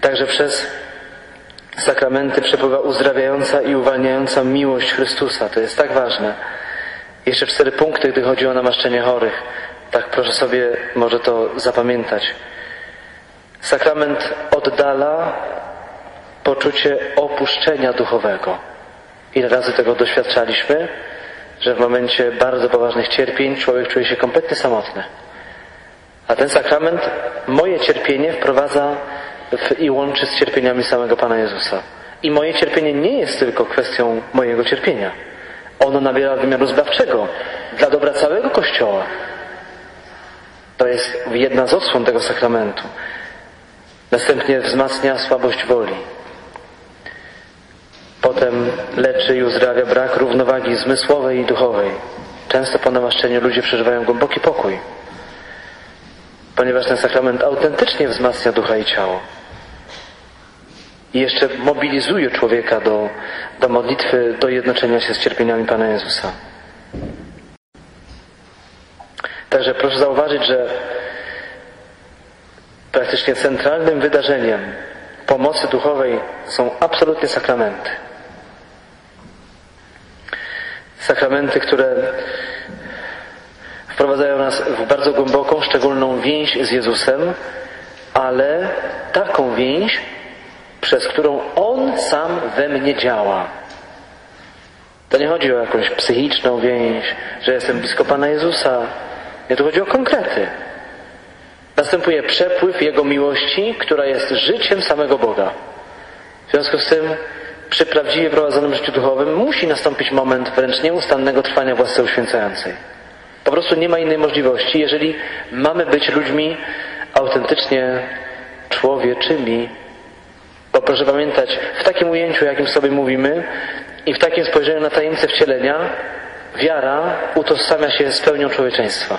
Także przez sakramenty przepływa uzdrawiająca i uwalniająca miłość Chrystusa. To jest tak ważne. Jeszcze cztery punkty, gdy chodzi o namaszczenie chorych. Tak proszę sobie może to zapamiętać. Sakrament oddala poczucie opuszczenia duchowego. Ile razy tego doświadczaliśmy, że w momencie bardzo poważnych cierpień człowiek czuje się kompletnie samotny. A ten sakrament moje cierpienie wprowadza w, i łączy z cierpieniami samego Pana Jezusa. I moje cierpienie nie jest tylko kwestią mojego cierpienia. Ono nabiera wymiaru zbawczego dla dobra całego Kościoła. To jest jedna z odsłon tego sakramentu. Następnie wzmacnia słabość woli. Potem leczy i uzdrawia brak równowagi zmysłowej i duchowej. Często po namaszczeniu ludzie przeżywają głęboki pokój, ponieważ ten sakrament autentycznie wzmacnia ducha i ciało. I jeszcze mobilizuje człowieka do, do modlitwy, do jednoczenia się z cierpieniami Pana Jezusa. proszę zauważyć, że praktycznie centralnym wydarzeniem pomocy duchowej są absolutnie sakramenty. Sakramenty, które wprowadzają nas w bardzo głęboką, szczególną więź z Jezusem, ale taką więź, przez którą On sam we mnie działa. To nie chodzi o jakąś psychiczną więź, że jestem blisko Pana Jezusa. Nie, tu chodzi o konkrety. Następuje przepływ Jego miłości, która jest życiem samego Boga. W związku z tym przy prawdziwie prowadzonym życiu duchowym musi nastąpić moment wręcz nieustannego trwania w łasce uświęcającej. Po prostu nie ma innej możliwości, jeżeli mamy być ludźmi autentycznie człowieczymi. Bo proszę pamiętać, w takim ujęciu, jakim sobie mówimy i w takim spojrzeniu na tajemnicę wcielenia, wiara utożsamia się z pełnią człowieczeństwa.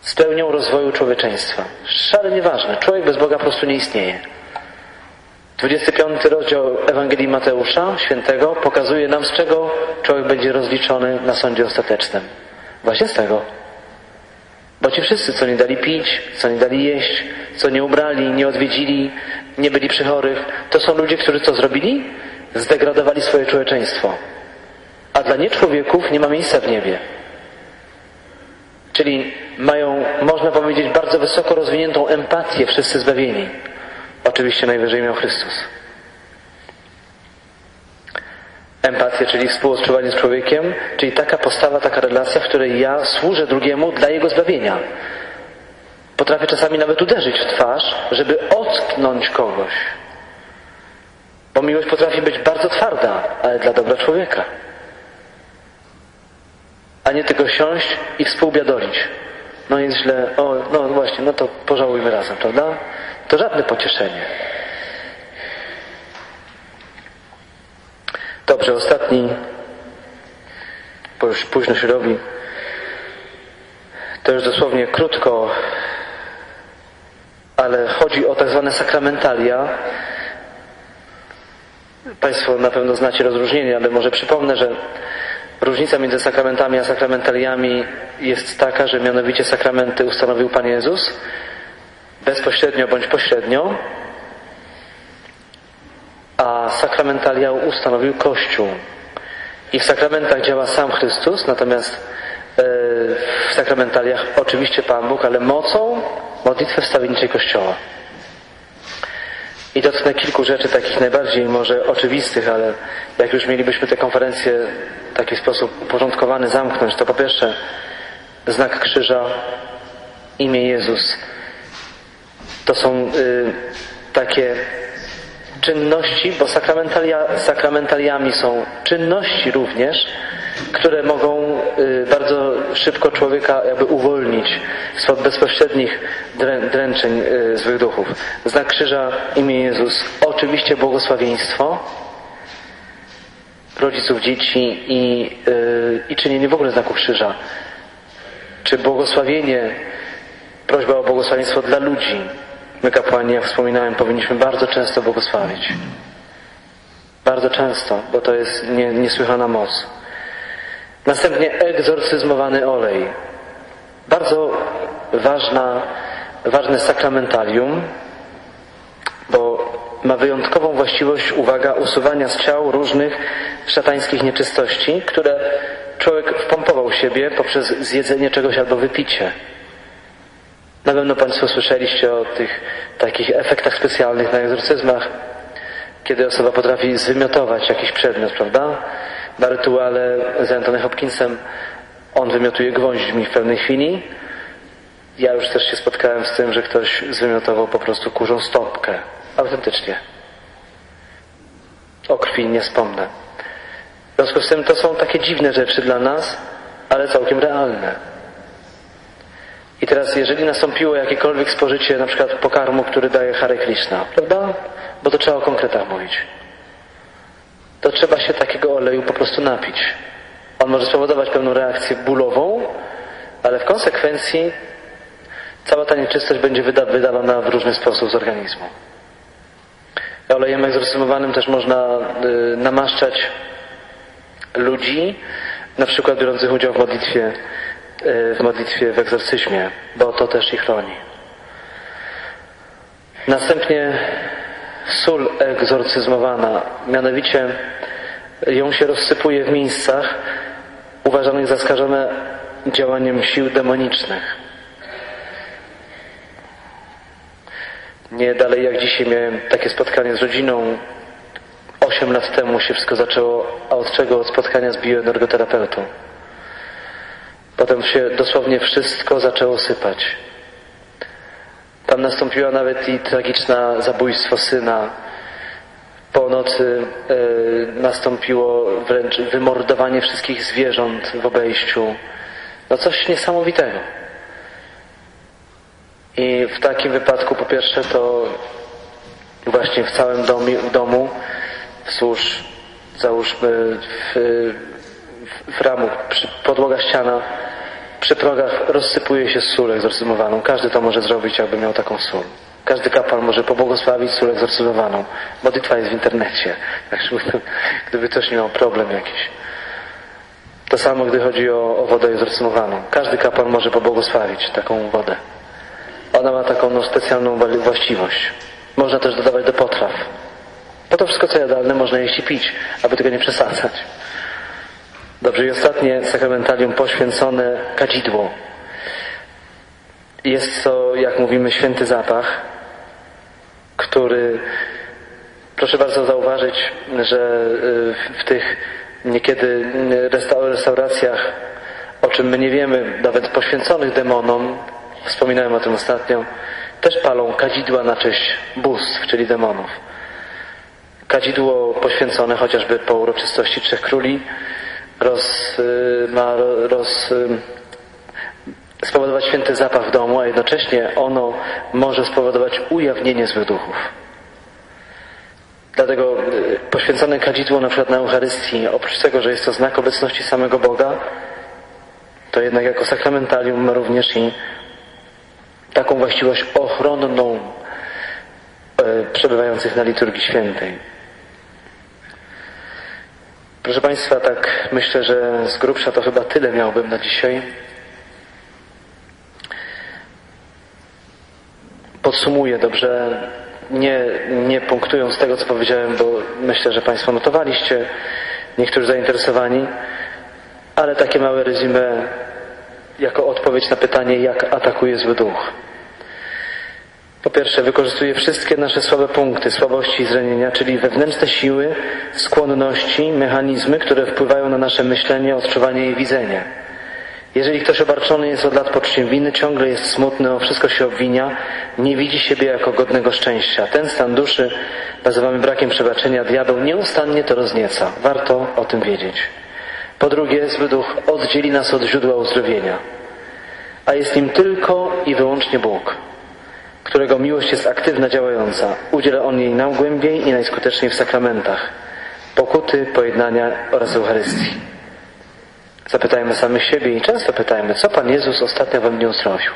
Z pełnią rozwoju człowieczeństwa. Szalenie ważne. Człowiek bez Boga po prostu nie istnieje. 25 rozdział Ewangelii Mateusza, świętego, pokazuje nam, z czego człowiek będzie rozliczony na sądzie ostatecznym. Właśnie z tego. Bo ci wszyscy, co nie dali pić, co nie dali jeść, co nie ubrali, nie odwiedzili, nie byli przy chorych, to są ludzie, którzy co zrobili? Zdegradowali swoje człowieczeństwo. A dla nieczłowieków nie ma miejsca w niebie. Czyli mają, można powiedzieć, bardzo wysoko rozwiniętą empatię wszyscy zbawieni. Oczywiście najwyżej miał Chrystus. Empatię, czyli współodczuwanie z człowiekiem, czyli taka postawa, taka relacja, w której ja służę drugiemu dla jego zbawienia. Potrafię czasami nawet uderzyć w twarz, żeby ocknąć kogoś. Bo miłość potrafi być bardzo twarda, ale dla dobra człowieka. A nie tylko siąść i współbiadolić. No jest źle, o, no właśnie, no to pożałujmy razem, prawda? To żadne pocieszenie. Dobrze, ostatni, bo już późno się robi. To już dosłownie krótko, ale chodzi o tak zwane sakramentalia. Państwo na pewno znacie rozróżnienie, ale może przypomnę, że różnica między sakramentami a sakramentaliami jest taka, że mianowicie sakramenty ustanowił Pan Jezus bezpośrednio bądź pośrednio, a sakramentalia ustanowił Kościół. I w sakramentach działa sam Chrystus, natomiast w sakramentaliach oczywiście Pan Bóg, ale mocą modlitwy wstawienniczej Kościoła. I dotknę kilku rzeczy takich najbardziej może oczywistych, ale jak już mielibyśmy tę konferencję w taki sposób uporządkowany zamknąć, to po pierwsze znak krzyża, imię Jezus. To są y, takie czynności, bo sakramentalia, sakramentaliami są czynności również, które mogą y, bardzo szybko człowieka jakby uwolnić spod bezpośrednich dręczeń y, złych duchów. Znak krzyża, imię Jezus, oczywiście błogosławieństwo rodziców dzieci i, y, i czynienie w ogóle znaku krzyża. Czy błogosławienie, prośba o błogosławieństwo dla ludzi, My kapłani, jak wspominałem, powinniśmy bardzo często błogosławić. Bardzo często, bo to jest nie, niesłychana moc. Następnie egzorcyzmowany olej. Bardzo ważna, ważne sakramentalium, bo ma wyjątkową właściwość, uwaga, usuwania z ciał różnych szatańskich nieczystości, które człowiek wpompował siebie poprzez zjedzenie czegoś albo wypicie. Na pewno Państwo słyszeliście o tych takich efektach specjalnych na egzorcyzmach, kiedy osoba potrafi zwymiotować jakiś przedmiot, prawda? Na rytuale z Anthony Hopkinsem on wymiotuje gwoźdźmi w pewnej chwili. Ja już też się spotkałem z tym, że ktoś zwymiotował po prostu kurzą stopkę. Autentycznie. O krwi nie wspomnę. W związku z tym to są takie dziwne rzeczy dla nas, ale całkiem realne. I teraz, jeżeli nastąpiło jakiekolwiek spożycie na przykład pokarmu, który daje Hare Krishna, prawda? Bo to trzeba o konkretach mówić. To trzeba się takiego oleju po prostu napić. On może spowodować pewną reakcję bólową, ale w konsekwencji cała ta nieczystość będzie wydalona w różny sposób z organizmu. Olejem egzorcyzowanym też można y, namaszczać ludzi, na przykład biorących udział w modlitwie w modlitwie w egzorcyzmie, bo to też ich chroni. Następnie sól egzorcyzmowana, mianowicie ją się rozsypuje w miejscach uważanych za skażone działaniem sił demonicznych. Nie dalej jak dzisiaj miałem takie spotkanie z rodziną. Osiem lat temu się wszystko zaczęło, a od czego? Od spotkania z bioenergoterapeutą. Potem się dosłownie wszystko zaczęło sypać. Tam nastąpiła nawet i tragiczne zabójstwo syna. Po nocy e, nastąpiło wręcz wymordowanie wszystkich zwierząt w obejściu. No coś niesamowitego. I w takim wypadku po pierwsze to właśnie w całym domu, w domu wzdłuż załóżmy w, w ramu, przy, podłoga ściana, przy progach rozsypuje się sól egzorcyzowaną. Każdy to może zrobić, jakby miał taką sól. Każdy kapłan może pobłogosławić sól egzorcyzowaną. Modlitwa jest w internecie. Także gdyby ktoś miał problem jakiś. To samo, gdy chodzi o, o wodę egzorcyzowaną. Każdy kapłan może pobłogosławić taką wodę. Ona ma taką no, specjalną właściwość. Można też dodawać do potraw. Po to wszystko, co jadalne, można jeść i pić, aby tego nie przesadzać. Dobrze, i ostatnie sakramentalium poświęcone kadzidło. Jest to, jak mówimy, święty zapach, który, proszę bardzo zauważyć, że y, w tych niekiedy restauracjach, o czym my nie wiemy, nawet poświęconych demonom, wspominałem o tym ostatnio, też palą kadzidła na cześć bóstw, czyli demonów. Kadzidło poświęcone chociażby po uroczystości Trzech Króli roz, y, ma roz, y, spowodować święty zapach w domu, a jednocześnie ono może spowodować ujawnienie złych duchów. Dlatego y, poświęcone kadzidło na przykład na Eucharystii, oprócz tego, że jest to znak obecności samego Boga, to jednak jako sakramentalium ma również i taką właściwość ochronną przebywających na liturgii świętej. Proszę Państwa, tak myślę, że z grubsza to chyba tyle miałbym na dzisiaj. Podsumuję dobrze, nie, nie punktując tego, co powiedziałem, bo myślę, że Państwo notowaliście, niektórzy zainteresowani, ale takie małe resume jako odpowiedź na pytanie, jak atakuje zły duch. Po pierwsze, wykorzystuje wszystkie nasze słabe punkty, słabości i zranienia, czyli wewnętrzne siły, skłonności, mechanizmy, które wpływają na nasze myślenie, odczuwanie i widzenie. Jeżeli ktoś obarczony jest od lat poczuciem winy, ciągle jest smutny, o wszystko się obwinia, nie widzi siebie jako godnego szczęścia. Ten stan duszy nazywamy brakiem przebaczenia. Diabeł nieustannie to roznieca. Warto o tym wiedzieć. Po drugie, zły duch oddzieli nas od źródła uzdrowienia, a jest nim tylko i wyłącznie Bóg którego miłość jest aktywna, działająca. Udziela On jej najgłębiej i najskuteczniej w sakramentach, pokuty, pojednania oraz Eucharystii. Zapytajmy samych siebie i często pytajmy, co Pan Jezus ostatnio we mnie uzdrowił.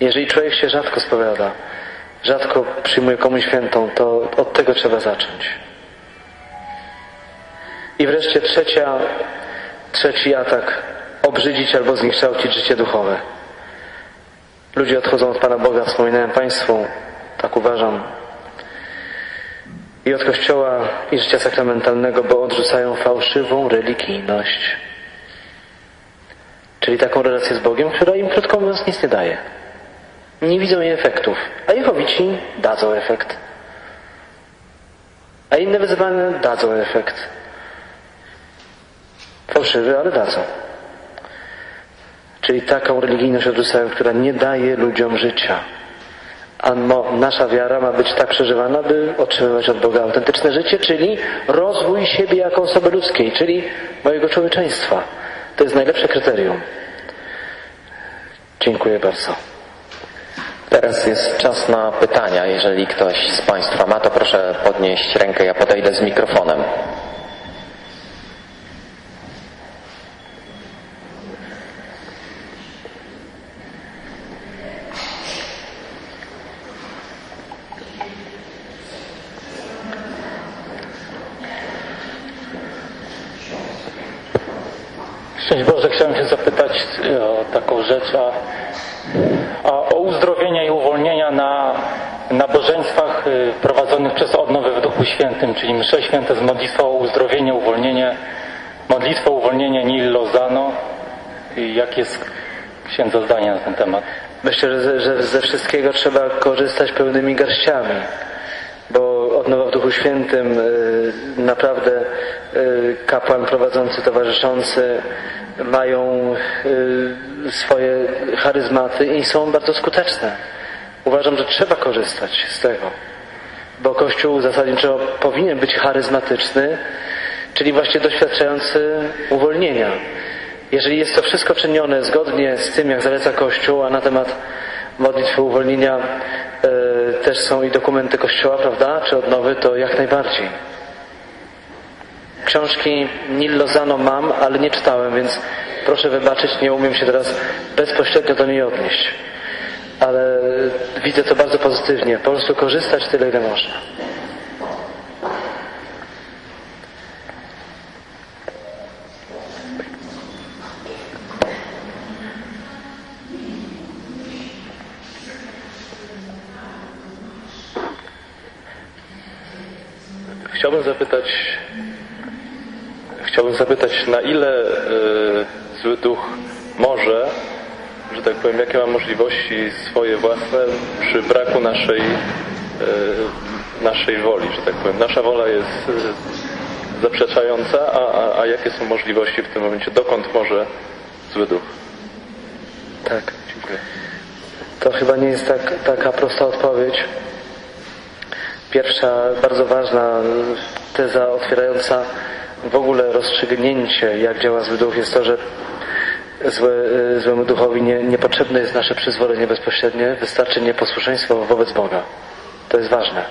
Jeżeli człowiek się rzadko spowiada, rzadko przyjmuje komuś świętą, to od tego trzeba zacząć. I wreszcie trzecia, trzeci atak. Obrzydzić albo znikształcić życie duchowe. Ludzie odchodzą od Pana Boga, wspominałem Państwu, tak uważam, i od Kościoła i życia sakramentalnego, bo odrzucają fałszywą religijność. Czyli taką relację z Bogiem, która im krótko mówiąc nic nie daje. Nie widzą jej efektów, a Jehowici dadzą efekt. A inne wyzwania dadzą efekt. Fałszywy, ale dadzą. Czyli taką religijność odrzucają, która nie daje ludziom życia. A nasza wiara ma być tak przeżywana, by otrzymywać od Boga autentyczne życie, czyli rozwój siebie jako osoby ludzkiej, czyli mojego człowieczeństwa. To jest najlepsze kryterium. Dziękuję bardzo. Teraz jest czas na pytania. Jeżeli ktoś z Państwa ma, to proszę podnieść rękę, ja podejdę z mikrofonem. Szczęść Boże, chciałem się zapytać e, o taką rzecz, a, a o uzdrowienia i uwolnienia na nabożeństwach e, prowadzonych przez odnowę w Duchu Świętym, czyli msze święte z modlitwą o uzdrowienie, uwolnienie, modlitwą uwolnienie Nil Lozano. I jakie jest księdza zdanie na ten temat? Myślę, że, że ze wszystkiego trzeba korzystać pełnymi garściami, bo odnowa w Duchu Świętym y, naprawdę y, kapłan prowadzący, towarzyszący mają y, swoje charyzmaty i są bardzo skuteczne. Uważam, że trzeba korzystać z tego, bo Kościół zasadniczo powinien być charyzmatyczny, czyli właśnie doświadczający uwolnienia. Jeżeli jest to wszystko czynione zgodnie z tym, jak zaleca Kościół, a na temat modlitwy uwolnienia e, też są i dokumenty Kościoła, prawda, czy odnowy, to jak najbardziej. Książki Nil Lozano mam, ale nie czytałem, więc proszę wybaczyć, nie umiem się teraz bezpośrednio do niej odnieść. Ale widzę to bardzo pozytywnie. Po prostu korzystać tyle, ile można. Chciałbym zapytać, chciałbym zapytać, na ile y, zły duch może, że tak powiem, jakie ma możliwości swoje własne przy braku naszej, y, naszej woli, że tak powiem. Nasza wola jest y, zaprzeczająca, a, a, a jakie są możliwości w tym momencie, dokąd może zły duch? Tak. Dziękuję. To chyba nie jest tak, taka prosta odpowiedź. Pierwsza, bardzo ważna teza otwierająca w ogóle rozstrzygnięcie, jak działa zły duch, jest to, że złe, złemu duchowi nie, niepotrzebne jest nasze przyzwolenie bezpośrednie, wystarczy nieposłuszeństwo wobec Boga. To jest ważne.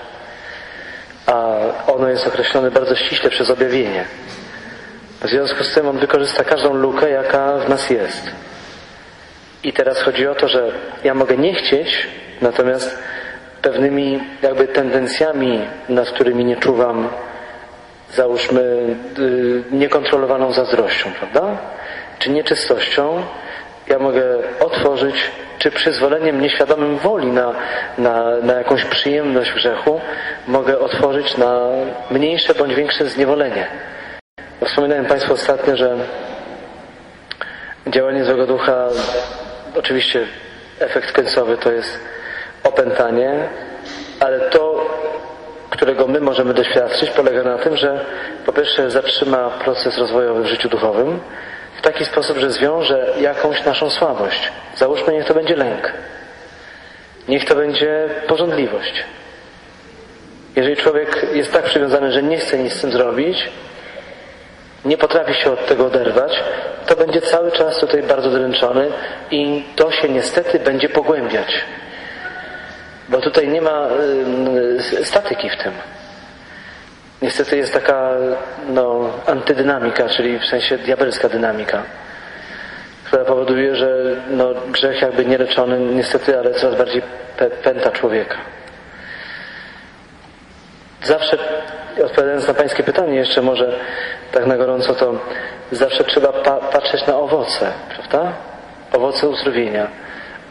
A ono jest określone bardzo ściśle przez objawienie. W związku z tym on wykorzysta każdą lukę, jaka w nas jest. I teraz chodzi o to, że ja mogę nie chcieć, natomiast pewnymi jakby tendencjami, nad którymi nie czuwam, załóżmy yy, niekontrolowaną zazdrością, prawda? Czy nieczystością, ja mogę otworzyć, czy przyzwoleniem nieświadomym woli na, na, na jakąś przyjemność grzechu, mogę otworzyć na mniejsze bądź większe zniewolenie. Wspominałem Państwu ostatnio, że działanie złego ducha, oczywiście efekt końcowy to jest opętanie, ale to, którego my możemy doświadczyć, polega na tym, że po pierwsze zatrzyma proces rozwojowy w życiu duchowym w taki sposób, że zwiąże jakąś naszą słabość. Załóżmy, niech to będzie lęk. Niech to będzie porządliwość. Jeżeli człowiek jest tak przywiązany, że nie chce nic z tym zrobić, nie potrafi się od tego oderwać, to będzie cały czas tutaj bardzo dręczony i to się niestety będzie pogłębiać. Bo tutaj nie ma y, statyki w tym. Niestety jest taka no, antydynamika, czyli w sensie diabelska dynamika, która powoduje, że no, grzech jakby nieleczony niestety, ale coraz bardziej pęta człowieka. Zawsze, odpowiadając na Pańskie pytanie jeszcze może tak na gorąco, to zawsze trzeba pa patrzeć na owoce, prawda? Owoce uzdrowienia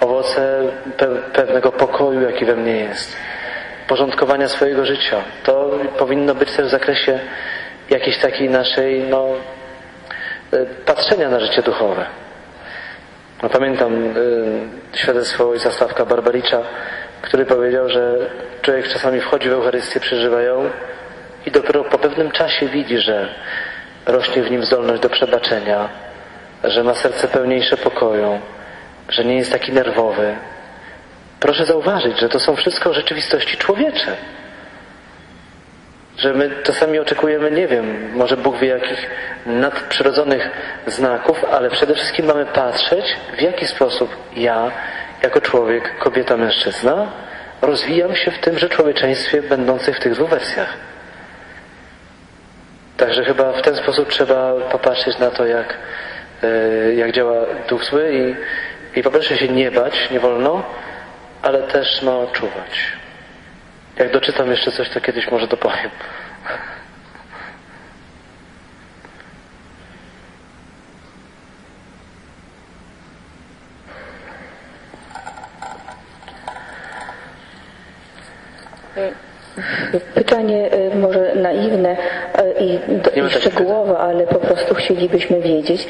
owoce pe pewnego pokoju, jaki we mnie jest, porządkowania swojego życia. To powinno być też w zakresie jakiejś takiej naszej, no, e, patrzenia na życie duchowe. No, pamiętam y, świadectwo ojca Stawka Barbaricza, który powiedział, że człowiek czasami wchodzi w Eucharystię, przeżywa ją i dopiero po pewnym czasie widzi, że rośnie w nim zdolność do przebaczenia, że ma serce pełniejsze pokoju, że nie jest taki nerwowy. Proszę zauważyć, że to są wszystko rzeczywistości człowiecze. Że my czasami oczekujemy, nie wiem, może Bóg wie jakich nadprzyrodzonych znaków, ale przede wszystkim mamy patrzeć, w jaki sposób ja, jako człowiek, kobieta, mężczyzna, rozwijam się w tymże człowieczeństwie będących w tych dwóch wersjach. Także chyba w ten sposób trzeba popatrzeć na to, jak, e, jak działa duch zły i i po pierwsze się nie bać, nie wolno, ale też no czuwać. Jak doczytam jeszcze coś, to kiedyś może dopowiem. Pytanie e, może naiwne e, i, i szczegółowe, ale po prostu chcielibyśmy wiedzieć,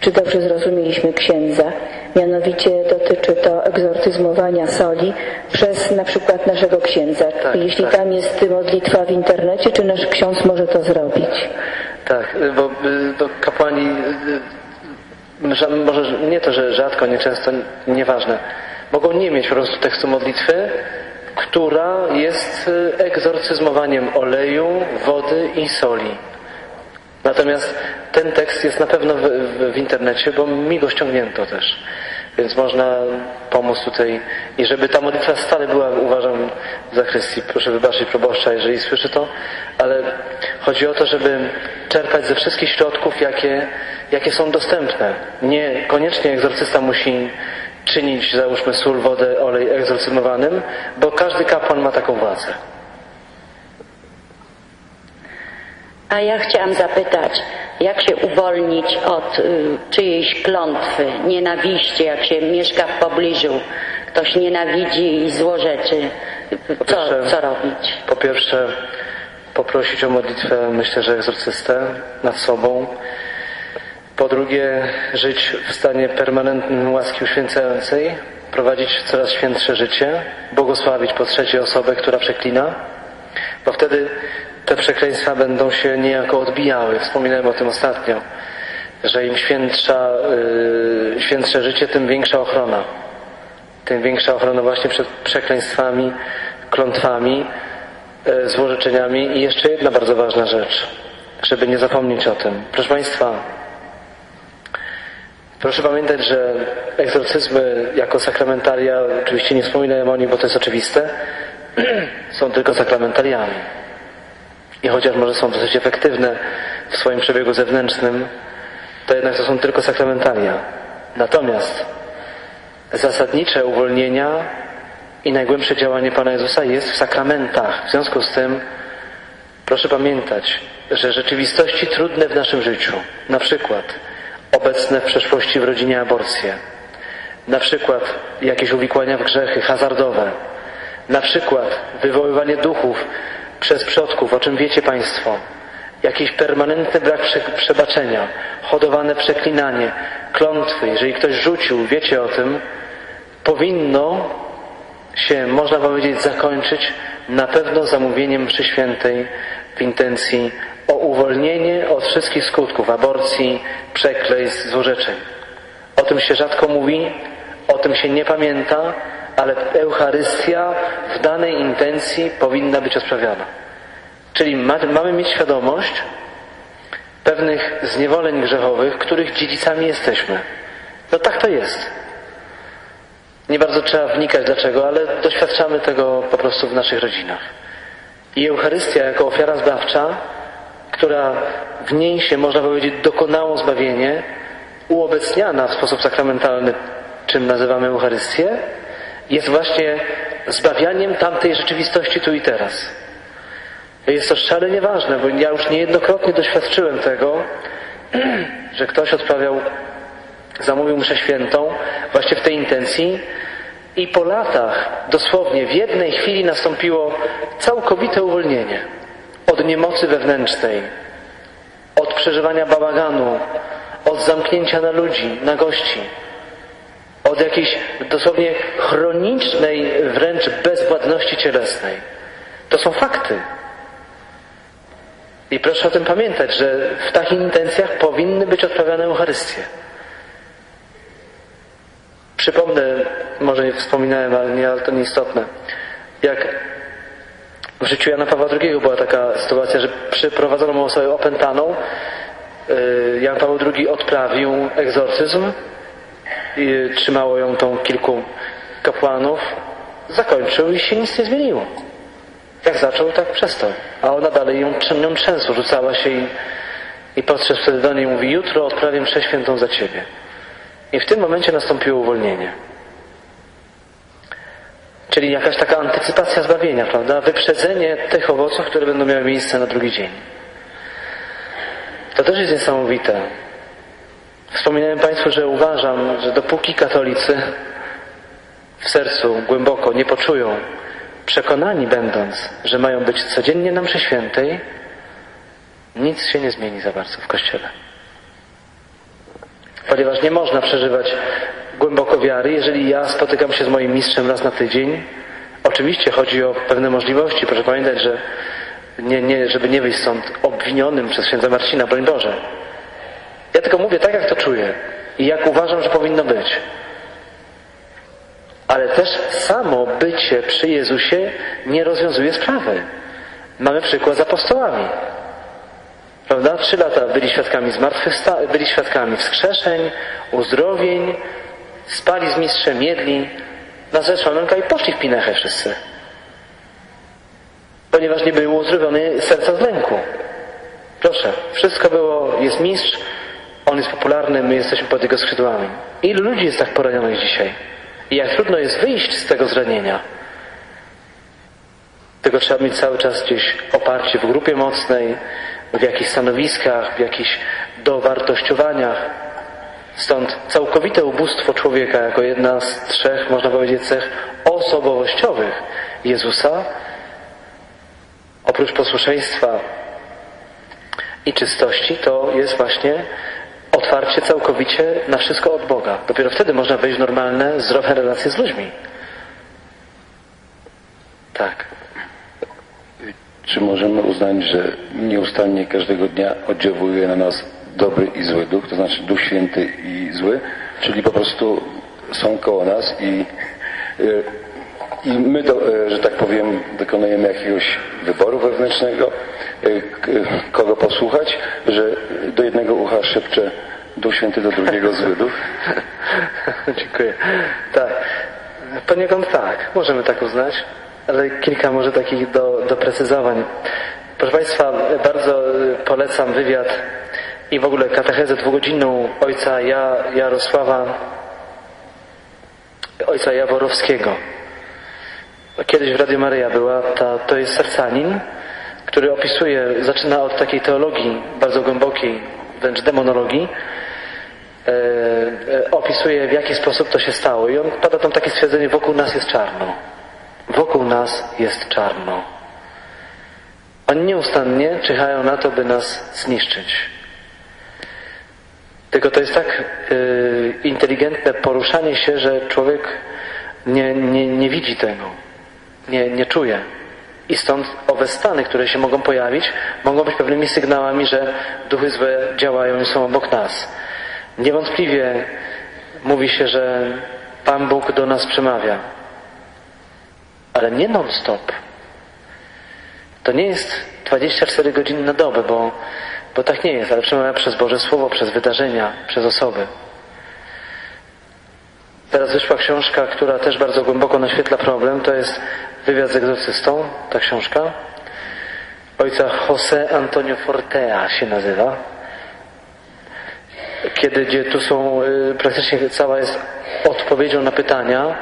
czy dobrze zrozumieliśmy księdza. Mianowicie dotyczy to egzorcyzmowania soli przez na przykład naszego księdza. Tak, Jeśli tak. tam jest modlitwa w internecie, czy nasz ksiądz może to zrobić? Tak, y, bo y, to kapłani, y, y, że- może że- nie to, że rzadko, nie często, nieważne, mogą nie mieć po prostu tekstu modlitwy, która jest y, egzorcyzmowaniem oleju, wody i soli. Natomiast ten tekst jest na pewno w, w, w internecie, bo mi go ściągnięto też. Więc można pomóc tutaj. I żeby ta modlitwa stale była, uważam, w zakrystii, proszę wybaczyć proboszcza, jeżeli słyszy to, ale chodzi o to, żeby czerpać ze wszystkich środków, jakie, jakie są dostępne. Nie koniecznie egzorcysta musi czynić, załóżmy, sól, wodę, olej egzorcyzmowanym, bo każdy kapłan ma taką władzę. A ja chciałam zapytać, jak się uwolnić od y, czyjejś klątwy, nienawiści, jak się mieszka w pobliżu, ktoś nienawidzi i złorzeczy, co, pierwsze- co robić? Po pierwsze, poprosić o modlitwę, myślę, że egzorcystę nad sobą. Po drugie, żyć w stanie permanentnym łaski uświęcającej, prowadzić coraz świętsze życie, błogosławić po trzecie osobę, która przeklina, bo wtedy te przekleństwa będą się niejako odbijały. Wspominałem o tym ostatnio, że im świętsza, yy, świętsze życie, tym większa ochrona tym większa ochrona właśnie przed przekleństwami, klątwami, e, złorzeczeniami. I jeszcze jedna bardzo ważna rzecz, żeby nie zapomnieć o tym. Proszę Państwa, proszę pamiętać, że egzorcyzmy jako sakramentalia, oczywiście nie wspominałem o nich, bo to jest oczywiste, są tylko sakramentaliami. I chociaż może są dosyć efektywne w swoim przebiegu zewnętrznym, to jednak to są tylko sakramentalia. Natomiast zasadnicze uwolnienia i najgłębsze działanie Pana Jezusa jest w sakramentach. W związku z tym proszę pamiętać, że rzeczywistości trudne w naszym życiu, na przykład obecne w przeszłości w rodzinie aborcje, na przykład jakieś uwikłania w grzechy hazardowe, na przykład wywoływanie duchów przez przodków, o czym wiecie Państwo, jakiś permanentny brak prze, przebaczenia, hodowane przeklinanie, klątwy, jeżeli ktoś rzucił, wiecie o tym, powinno się, można powiedzieć, zakończyć na pewno zamówieniem przy świętej w intencji o uwolnienie od wszystkich skutków aborcji, przekleństw, złorzeczeń. O tym się rzadko mówi, o tym się nie pamięta, ale Eucharystia w danej intencji powinna być odprawiana. Czyli ma, mamy mieć świadomość pewnych zniewoleń grzechowych, których dziedzicami jesteśmy. No tak to jest. Nie bardzo trzeba wnikać dlaczego, ale doświadczamy tego po prostu w naszych rodzinach. I Eucharystia jako ofiara zbawcza, która w niej się, można powiedzieć, dokonało zbawienie, uobecniana w sposób sakramentalny, czym nazywamy Eucharystię, jest właśnie zbawianiem tamtej rzeczywistości tu i teraz. Jest to szalenie ważne, bo ja już niejednokrotnie doświadczyłem tego, że ktoś odprawiał, zamówił mszę świętą właśnie w tej intencji i po latach, dosłownie w jednej chwili nastąpiło całkowite uwolnienie od niemocy wewnętrznej, od przeżywania bałaganu, od zamknięcia na ludzi, na gości, od jakiejś dosłownie chronicznej wręcz bezwładności cielesnej. To są fakty. I proszę o tym pamiętać, że w takich intencjach powinny być odprawiane Eucharystie. Przypomnę, może nie wspominałem, ale, nie, ale to nieistotne. Jak w życiu Jana Pawła II była taka sytuacja, że przyprowadzono osobę opętaną. Yy, Jan Paweł II odprawił egzorcyzm i trzymało ją tą kilku kapłanów. Zakończył i się nic nie zmieniło. Jak zaczął, tak przestał. A ona dalej ją, nią trzęsło, rzucała się i, i podszedł wtedy do niej i mówi, jutro odprawię mszę świętą za Ciebie. I w tym momencie nastąpiło uwolnienie. Czyli jakaś taka antycypacja zbawienia, prawda? Wyprzedzenie tych owoców, które będą miały miejsce na drugi dzień. To też jest niesamowite. Wspominałem Państwu, że uważam, że dopóki katolicy w sercu głęboko nie poczują przekonani będąc, że mają być codziennie na mszy świętej, nic się nie zmieni za bardzo w Kościele. Ponieważ nie można przeżywać głęboko wiary, jeżeli ja spotykam się z moim mistrzem raz na tydzień. Oczywiście chodzi o pewne możliwości. Proszę pamiętać, że nie, nie, żeby nie wyjść stąd obwinionym przez księdza Marcina, broń Boże. Ja tylko mówię tak, jak to czuję i jak uważam, że powinno być. Ale też samo bycie przy Jezusie nie rozwiązuje sprawy. Mamy przykład z apostołami. Prawda? Trzy lata byli świadkami zmartwychwstania, byli świadkami wskrzeszeń, uzdrowień, spali z mistrzem, jedli, na zeszłonka i poszli w pinechę wszyscy. Ponieważ nie było uzdrowiony serca z lęku. Proszę, wszystko było, jest mistrz, on jest popularny, my jesteśmy pod jego skrzydłami. Ilu ludzi jest tak poranionych dzisiaj? I jak trudno jest wyjść z tego zranienia. Tylko trzeba mieć cały czas gdzieś oparcie w grupie mocnej, w jakichś stanowiskach, w jakichś dowartościowaniach. Stąd całkowite ubóstwo człowieka jako jedna z trzech, można powiedzieć, cech osobowościowych Jezusa, oprócz posłuszeństwa i czystości, to jest właśnie otwarcie całkowicie na wszystko od Boga. Dopiero wtedy można wejść w normalne, zdrowe relacje z ludźmi. Tak. Czy możemy uznać, że nieustannie każdego dnia oddziałuje na nas dobry i zły duch, to znaczy duch święty i zły, czyli po prostu są koło nas i, y, i my, do, y, że tak powiem, dokonujemy jakiegoś wyboru wewnętrznego, kogo posłuchać, że do jednego ucha szepcze duch święty, do drugiego zły duch. Dziękuję. Tak. Poniekąd tak. Możemy tak uznać, ale kilka może takich do, doprecyzowań. Proszę Państwa, bardzo polecam wywiad i w ogóle katechezę dwugodzinną ojca ja, Jarosława, ojca Jaworowskiego. Kiedyś w Radio Maryja była, ta, to jest sercanin, który opisuje, zaczyna od takiej teologii bardzo głębokiej, wręcz demonologii, e, e, opisuje w jaki sposób to się stało i on pada tam takie stwierdzenie, wokół nas jest czarno. Wokół nas jest czarno. Oni nieustannie czyhają na to, by nas zniszczyć. Tylko to jest tak y, inteligentne poruszanie się, że człowiek nie, nie, nie widzi tego, nie, nie czuje. I stąd owe stany, które się mogą pojawić, mogą być pewnymi sygnałami, że duchy złe działają i są obok nas. Niewątpliwie mówi się, że Pan Bóg do nas przemawia, ale nie non-stop. To nie jest 24 godziny na dobę, bo, bo tak nie jest, ale przemawia przez Boże Słowo, przez wydarzenia, przez osoby. Teraz wyszła książka, która też bardzo głęboko naświetla problem. To jest Wywiad z egzorcystą, ta książka. Ojca José Antonio Fortea się nazywa. Kiedy gdzie tu są, y, praktycznie cała jest odpowiedzią na pytania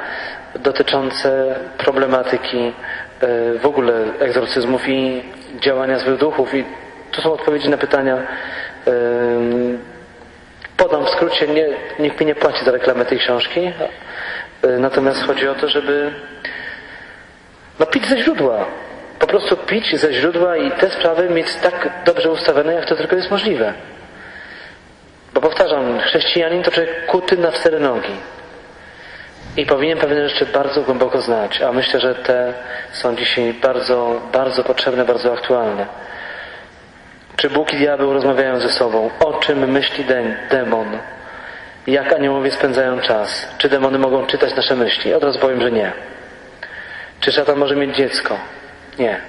dotyczące problematyki y, w ogóle egzorcyzmów i działania złych duchów. I tu są odpowiedzi na pytania. Podam w skrócie, nie, nikt mi nie płaci za reklamę tej książki. y, Natomiast chodzi o to, żeby no pić ze źródła. Po prostu pić ze źródła i te sprawy mieć tak dobrze ustawione, jak to tylko jest możliwe. Bo powtarzam, chrześcijanin to człowiek kuty na cztery nogi. I powinien pewne rzeczy bardzo głęboko znać, a myślę, że te są dzisiaj bardzo, bardzo potrzebne, bardzo aktualne. Czy Bóg i diabeł rozmawiają ze sobą? O czym myśli de- demon? Jak aniołowie spędzają czas? Czy demony mogą czytać nasze myśli? Od razu powiem, że nie. Czy szatan może mieć dziecko? Nie.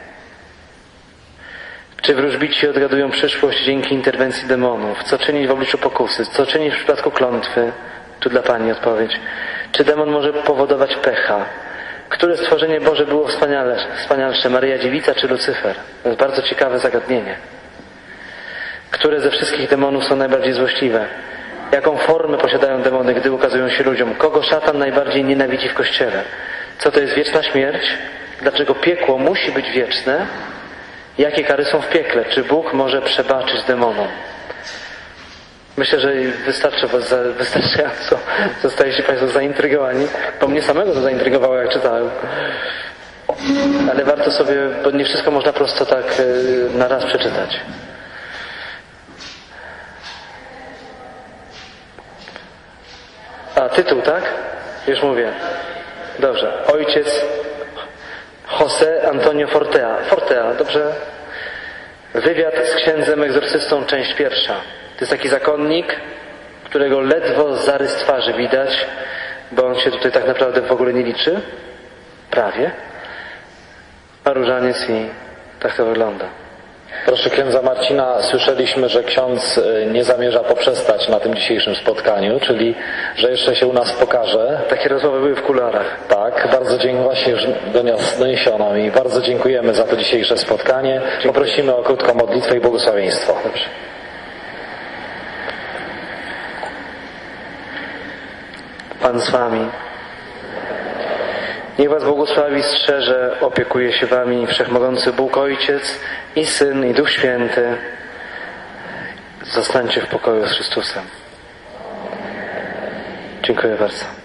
Czy wróżbici odgadują przyszłość dzięki interwencji demonów? Co czynić w obliczu pokusy? Co czynić w przypadku klątwy? Tu dla Pani odpowiedź. Czy demon może powodować pecha? Które stworzenie Boże było wspanialsze? Maryja Dziewica czy Lucyfer? To jest bardzo ciekawe zagadnienie. Które ze wszystkich demonów są najbardziej złośliwe? Jaką formę posiadają demony, gdy ukazują się ludziom? Kogo szatan najbardziej nienawidzi w Kościele? Co to jest wieczna śmierć? Dlaczego piekło musi być wieczne? Jakie kary są w piekle? Czy Bóg może przebaczyć demonom? Myślę, że wystarczy za, wystarczająco zostaliście Państwo zaintrygowani, bo mnie samego to zaintrygowało, jak czytałem. Ale warto sobie, bo nie wszystko można prosto tak e, na raz przeczytać. A, tytuł, tak? Już mówię. Dobrze. Ojciec José Antonio Fortea. Fortea, dobrze? Wywiad z księdzem egzorcystą, część pierwsza. To jest taki zakonnik, którego ledwo zarys twarzy widać, bo on się tutaj tak naprawdę w ogóle nie liczy. Prawie. A różaniec i tak to wygląda. Proszę księdza Marcina, słyszeliśmy, że ksiądz y, nie zamierza poprzestać na tym dzisiejszym spotkaniu, czyli że jeszcze się u nas pokaże. Takie rozmowy były w kularach. Tak, bardzo dziękuję, właśnie już doniesiono mi. Bardzo dziękujemy za to dzisiejsze spotkanie. Poprosimy o krótką modlitwę i błogosławieństwo. Dobrze. Pan z Wami. Niech Was błogosławi, strzeże, opiekuje się Wami Wszechmogący Bóg Ojciec i Syn i Duch Święty. Zostańcie w pokoju z Chrystusem. Dziękuję bardzo.